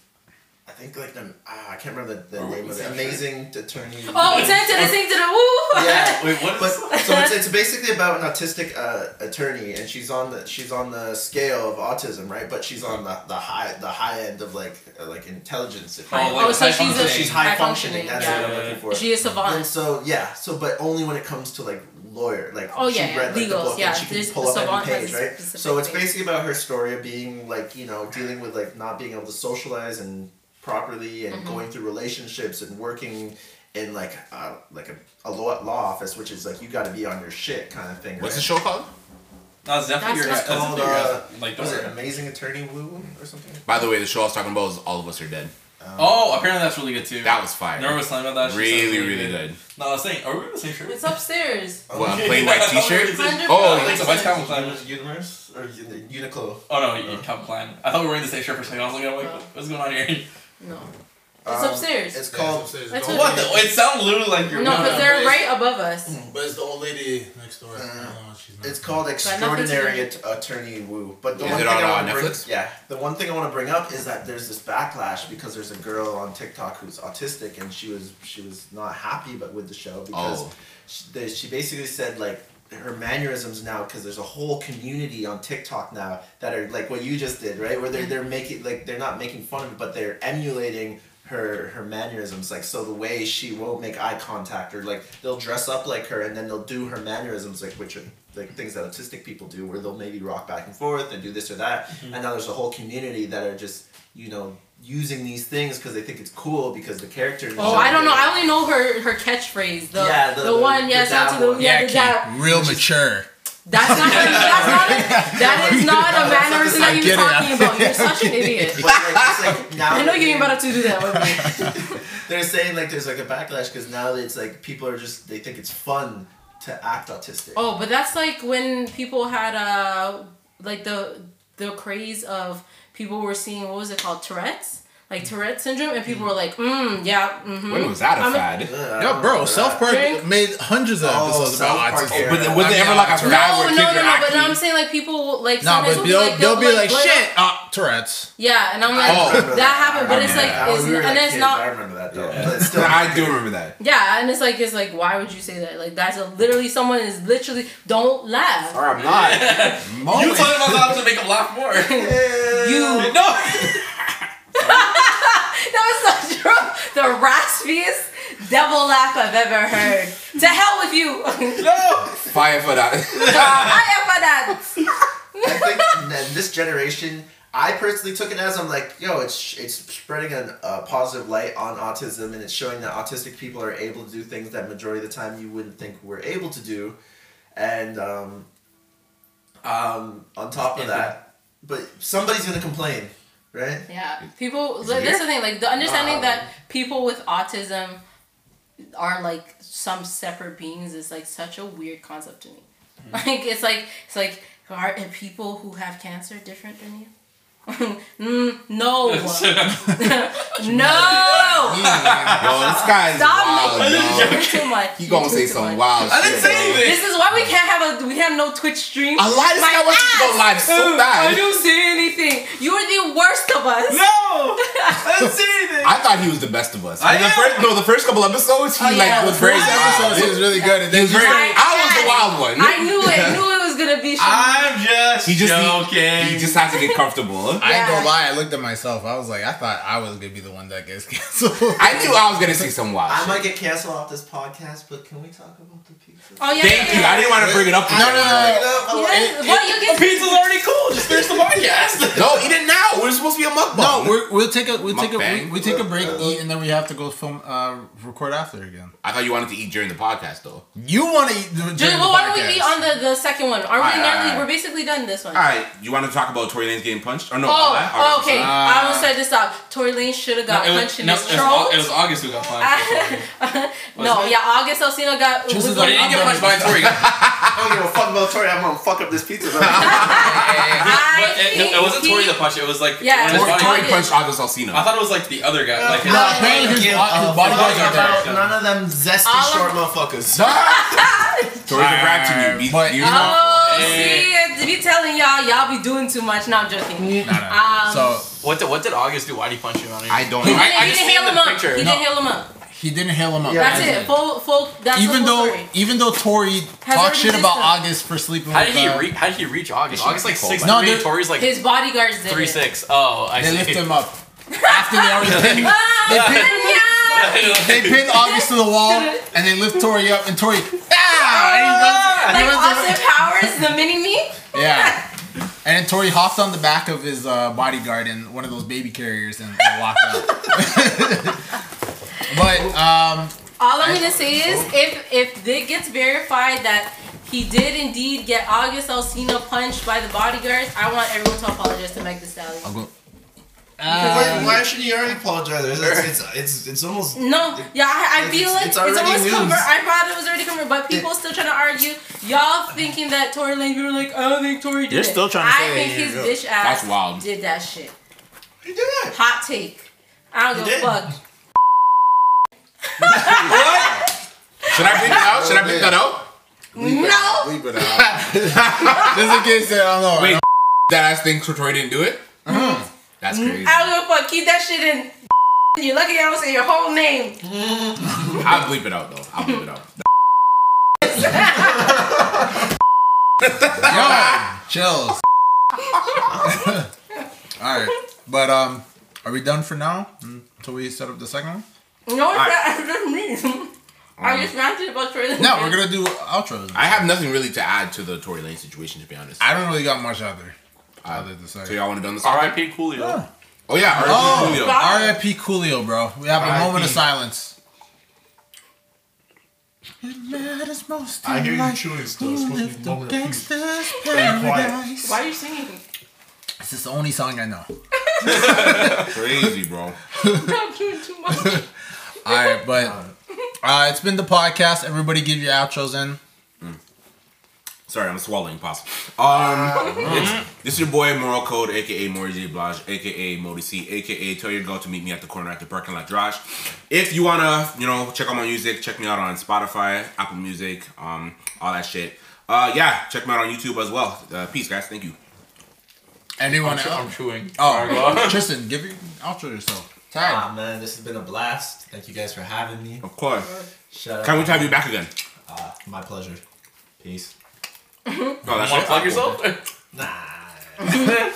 I think like the ah, I can't remember the, the Oh, name of it. that Amazing Attorney. Oh, to the sing to the woo. Yeah. Wait, what But so it's, it's basically about an autistic uh, attorney, and she's on the she's on the scale of autism, right? But she's on the, the high the high end of like uh, like intelligence. If you Oh, oh, so she's a, functioning. she's high, high functioning. That's yeah. what I'm looking for. She is And savant. so yeah, so but only when it comes to like lawyer, like Oh, she yeah, yeah, read like the book yeah, and she can there's- pull up Savant any page, right? So it's basically about her story of being like you know dealing with like not being able to socialize and properly and Mm-hmm. going through relationships and working in like uh, like a, a law, law office, which is like you got to be on your shit kind of thing. What's the show called? No, it's definitely your. That's That's called, uh, Like Was it. Amazing Attorney Woo or something? By the way, the show I was talking about is All of Us Are Dead. Um, oh, apparently that's really good too. That was fire. Never was telling about that. She really, really good. No, I was saying, are we wearing the same shirt? It's upstairs. Well, plain white T-shirt. 100%. Oh, I think so. What's Calvin Klein? Universe or Uni- Uniqlo? Oh no, you Calvin Klein. I thought we were wearing the same shirt for a second. I was looking, I'm like, Oh. what's going on here? No. It's Um, upstairs. It's Yeah, called. it's upstairs. I The told old What? The, it sounds literally like you're. no, because they're but right above us. But it's the old lady next door. Uh, no, she's not. It's called Extraordinary At- Attorney Woo. But the Is one it thing on, I want to bring, yeah, the one thing I want to bring up is that there's this backlash because there's a girl on TikTok who's autistic and she was she was not happy but with the show because Oh. she, they, she basically said like her mannerisms now because there's a whole community on TikTok now that are like what you just did right where they're they're making like they're not making fun of it but they're emulating her her mannerisms like so the way she won't make eye contact or like they'll dress up like her and then they'll do her mannerisms like which are like things that autistic people do where they'll maybe rock back and forth and do this or that mm-hmm. and now there's a whole community that are just you know using these things because they think it's cool because the character Oh, I don't know. I only know her her catchphrase. The Yeah, the- the, the- one. the Yeah, shout dab to the one. yeah, Yeah, the dab. Real mature. That's not. That's not. That is not a mannerism that you're get it. talking about. You're such an idiot. But, like, it's like now I know you ain't about to do that with me. they're saying like there's like a backlash because now it's like people are just they think it's fun to act autistic. Oh, but that's like when people had uh like the the craze of people were seeing what was it called Tourette's like Tourette syndrome and people were like mm yeah mm-hmm. When was that a I'm a- fad? Ugh, I don't Yo, know bro, about South that. Park Drink. made hundreds of Oh, episodes South about autism. yeah. But was I there ever like a fad No, where no, kids no, were no, but acting? I'm saying like people like Nah, sometimes but will be they'll, they'll be like, blur shit, out- uh, Tourette's. Yeah, and I'm like Oh. that happened, but it's like it's, we and like it's kids, not I remember that though. Yeah. Still, I do remember that. Yeah, and it's like it's like why would you say that? Like that's a, literally someone is literally don't laugh. Or I'm not. You told him about to make him laugh more. You no. that was so true. The raspiest devil laugh I've ever heard. To hell with you. No. Fire for that. Fire for that. I think in this generation, I personally took it as I'm like, yo, it's it's spreading a, a positive light on autism, and it's showing that autistic people are able to do things that majority of the time you wouldn't think we're able to do, and um, um, on top of that, but somebody's gonna complain, right? Yeah, people. Is Like, it that's the thing. Like the understanding Um, that people with autism are like some separate beings is like such a weird concept to me. Like it's like it's like are people who have cancer different than you? mm, no, no. Yo, this guy is Stop wild, making you too much. He gonna say too some much. wild I didn't shit, say bro. anything. This is why we can't have a we have no Twitch stream. A lot of this My guy wants to go ass. live so I bad. don't see anything. You are the worst of us. No, I didn't say anything. I thought he was the best of us. I the am. first, no, the first couple episodes, he Oh, like yeah, was the very first wild. episode, he was really good. And then was very, I- I was the wild one. I knew it. Knew it was gonna be. Shimon. I'm just He just joking. He, he just has to get comfortable. I ain't gonna lie, I looked at myself. I was like, I thought I was gonna be the one that gets canceled. I knew I was gonna see some wild I shit. might get canceled off this podcast, but can we talk about the pizza? oh yeah. Thank you. I didn't want to bring it up. No, no, no, no. Yeah. Well, you the get. pizza's already cool. Just finish the podcast. No, eat it now. We're supposed to be a mukbang. no, we're, we'll take a we'll take a we, we take a break, eat, and then we have to go film uh record after again. I thought you wanted to eat during the podcast though. You want to eat the, Just, during the well, why don't we podcast. be on the, the second one? Are we Alright, nearly? alright, alright. We're basically done this one. All right, you want to talk about Tory Lanez getting punched or no? Oh, oh, or- okay. Uh, I almost said this out. Tory Lane should have got it was, punched in no, his throat. It was August who got punched. no, yeah, August Alsina got. Just was as he like- didn't get punched by Tory. I don't give a fuck about Tory. I'm gonna fuck up this pizza. bro. I it, it, it wasn't think Tory he- the punch. It was like Yeah, one of his Tory, body- Tory August. punched August Alsina. I thought it was like the other guy. Like No, apparently his, Give bo- his a bodyguards are there. None of them zesty short motherfuckers. Tory's a rat to me. Be- But- you know? Oh, Eh. see, be telling y'all, y'all be doing too much. No, I'm joking. Nah, nah. Um, so what did what did August do? Why did he punch you? I, don't I don't He know. didn't, I he just didn't seen hail him up. picture. He No. didn't hail him up. he didn't hail him up. Yeah, That's As it. Full, full. That's even the though story. even though Tory Has talked shit about him. August for sleeping How with did he uh, re- How did he reach August? August like six cold. No, three. they're- like His bodyguards did three it. six. Oh, I see. they see. lift him up after they already pinned, they pinned, they pinned August to the wall and they lift Tory up and Tory. ah, and he runs, Like Austin Powers, the mini me. yeah. And then Tory hopped on the back of his uh, bodyguard in one of those baby carriers and, walked out. but um, All I'm gonna say is, if if it gets verified that he did indeed get August Alsina punched by the bodyguards, I want everyone to apologize to Meg Thee Stallion. I'll. Why, why should he already apologize? It's, it's, it's, it's almost. No, yeah, I, I It's- feel like it's it's, already almost news. I thought it was already confirmed, but people still trying to argue. Y'all thinking that Tory Lanez, you were like, I don't think Tory did You're it. still trying to I think his did. bitch ass That's wild. did that shit. He did it. Hot take. I don't He give a did. fuck. Should I bleep it out? Should I bleep that out? No. Leave it out. Just in case they don't know. Wait, that ass thinks Tory didn't do it? Uh-huh. That's crazy. I don't give a fuck. Keep that shit in. You're lucky I don't say your whole name. I'll bleep it out though. I'll bleep it out. Yo, chills. All right, but um, are we done for now until we set up the second one? No, it's not. It's just me. I just ranted about Tory Lanez. No, we're gonna do outros. I have nothing really to add to the Tory Lanez situation, to be honest. I don't really got much other. Uh, other to say. so y'all want to done this? R.I.P. Coolio. Oh yeah, R.I.P. Oh, Julio. R.I.P. Coolio, bro. We have a moment of silence. It matters most to I hear in you chewing still. who It's supposed to be the moment of peace. gangster's quiet. paradise. Why are you singing? This is the only song I know. Crazy, bro. I'm doing too much. All right, but uh, it's been the podcast. Everybody give your outros in. Sorry, I'm swallowing pasta. Um, it's, this is your boy Moral Code, aka Maury J. Blige, aka Modi C, aka tell your girl to meet me at the corner at the parking lot garage. If you wanna, you know, check out my music, check me out on Spotify, Apple Music, um, all that shit. Uh, yeah, check me out on YouTube as well. Uh, peace, guys. Thank you. Anyone I'm, chew- I'm else? chewing. Oh. Tristan, give your outro yourself. Tag. Ah man, this has been a blast. Thank you guys for having me. Of course. Shut Can't up. wait to have you back again. Uh, my pleasure. Peace. Oh, You that's want to plug yourself? Nah.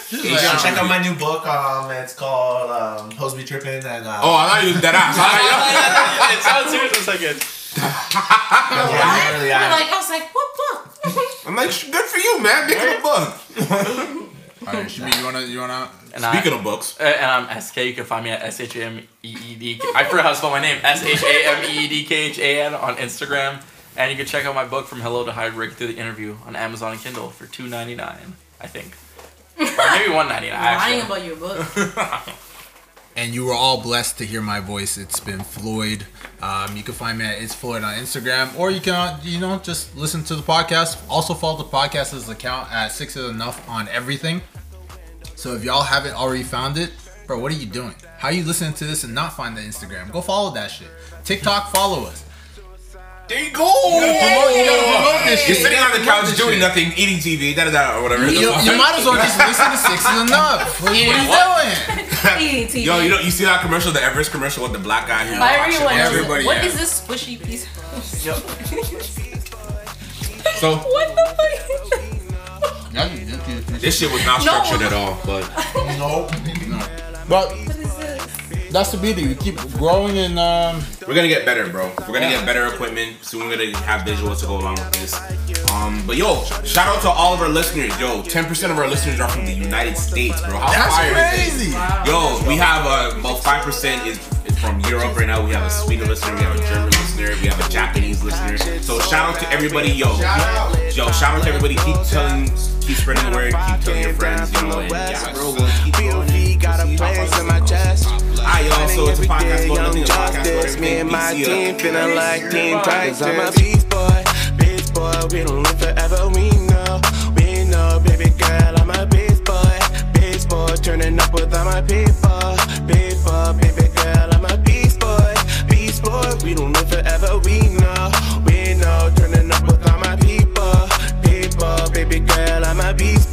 Just Yeah, check out my new book. Um, it's called um, "Hose Be Tripping" and uh, Oh, I thought you was dead ass. I it sounds serious for a second. yeah, really, I'm like, I was like, what book? I'm like, good for you, man. Making a book. All right, Shimi, you wanna you wanna? And I- Speaking of books, Uh, and I'm SK. You can find me at S H A M E E D. I forgot how to spell my name. S H A M E E D K H A N on Instagram. And you can check out my book from Hello to Hybrid through the interview on Amazon and Kindle for two ninety nine. I think. Or maybe one ninety nine. Lying Actually. about your book. And you were all blessed to hear my voice. It's been Floyd. Um, you can find me at It's Floyd on Instagram, or you can, you know, just listen to the podcast. Also follow the podcast's account at Six is Enough on everything. So if y'all haven't already found it, bro, what are you doing? How are you listening to this and not find the Instagram? Go follow that shit. TikTok, follow us. There you go. You gotta promote, you gotta promote this You're shit. sitting You on the couch doing shit. nothing, eating TV, da da da, or whatever. You, you might as well just listen to Six is Enough. What, what are you doing? Eating TV. Yo, you know, you see that commercial, the Everest commercial with the black guy who My walks everyone, around? Everybody, what yeah. is this squishy piece? So what the fuck? this shit was not No. structured at all, but No. But that's the beauty. We keep growing and um, we're gonna get better, bro. We're gonna get better equipment. Soon we're gonna have visuals to go along with this. Um, but yo, shout out to all of our listeners. Yo, 10% of our listeners are from the United States, bro. How That's fire is crazy. this? Yo, we have uh, about 5% is, is from Europe right now. We have a Sweden listener, we have a German listener, have a Japanese listener. So shout out to everybody, yo. Yo, shout out to everybody. Keep telling, keep spreading the word, keep telling your friends, you know, and yeah, bro, we'll keep. Got a place in my chest. I also it's a podcast about nothing. Me and my team feeling like team practice. I'm a beast boy, beast boy. We don't live forever. We know, we know, baby girl. I'm a beast boy, beast boy. Turning up with all my people, people, baby girl. I'm a beast boy, beast boy. We don't. Medina. We know, turning up with all my people. People, baby girl, I'm a beast.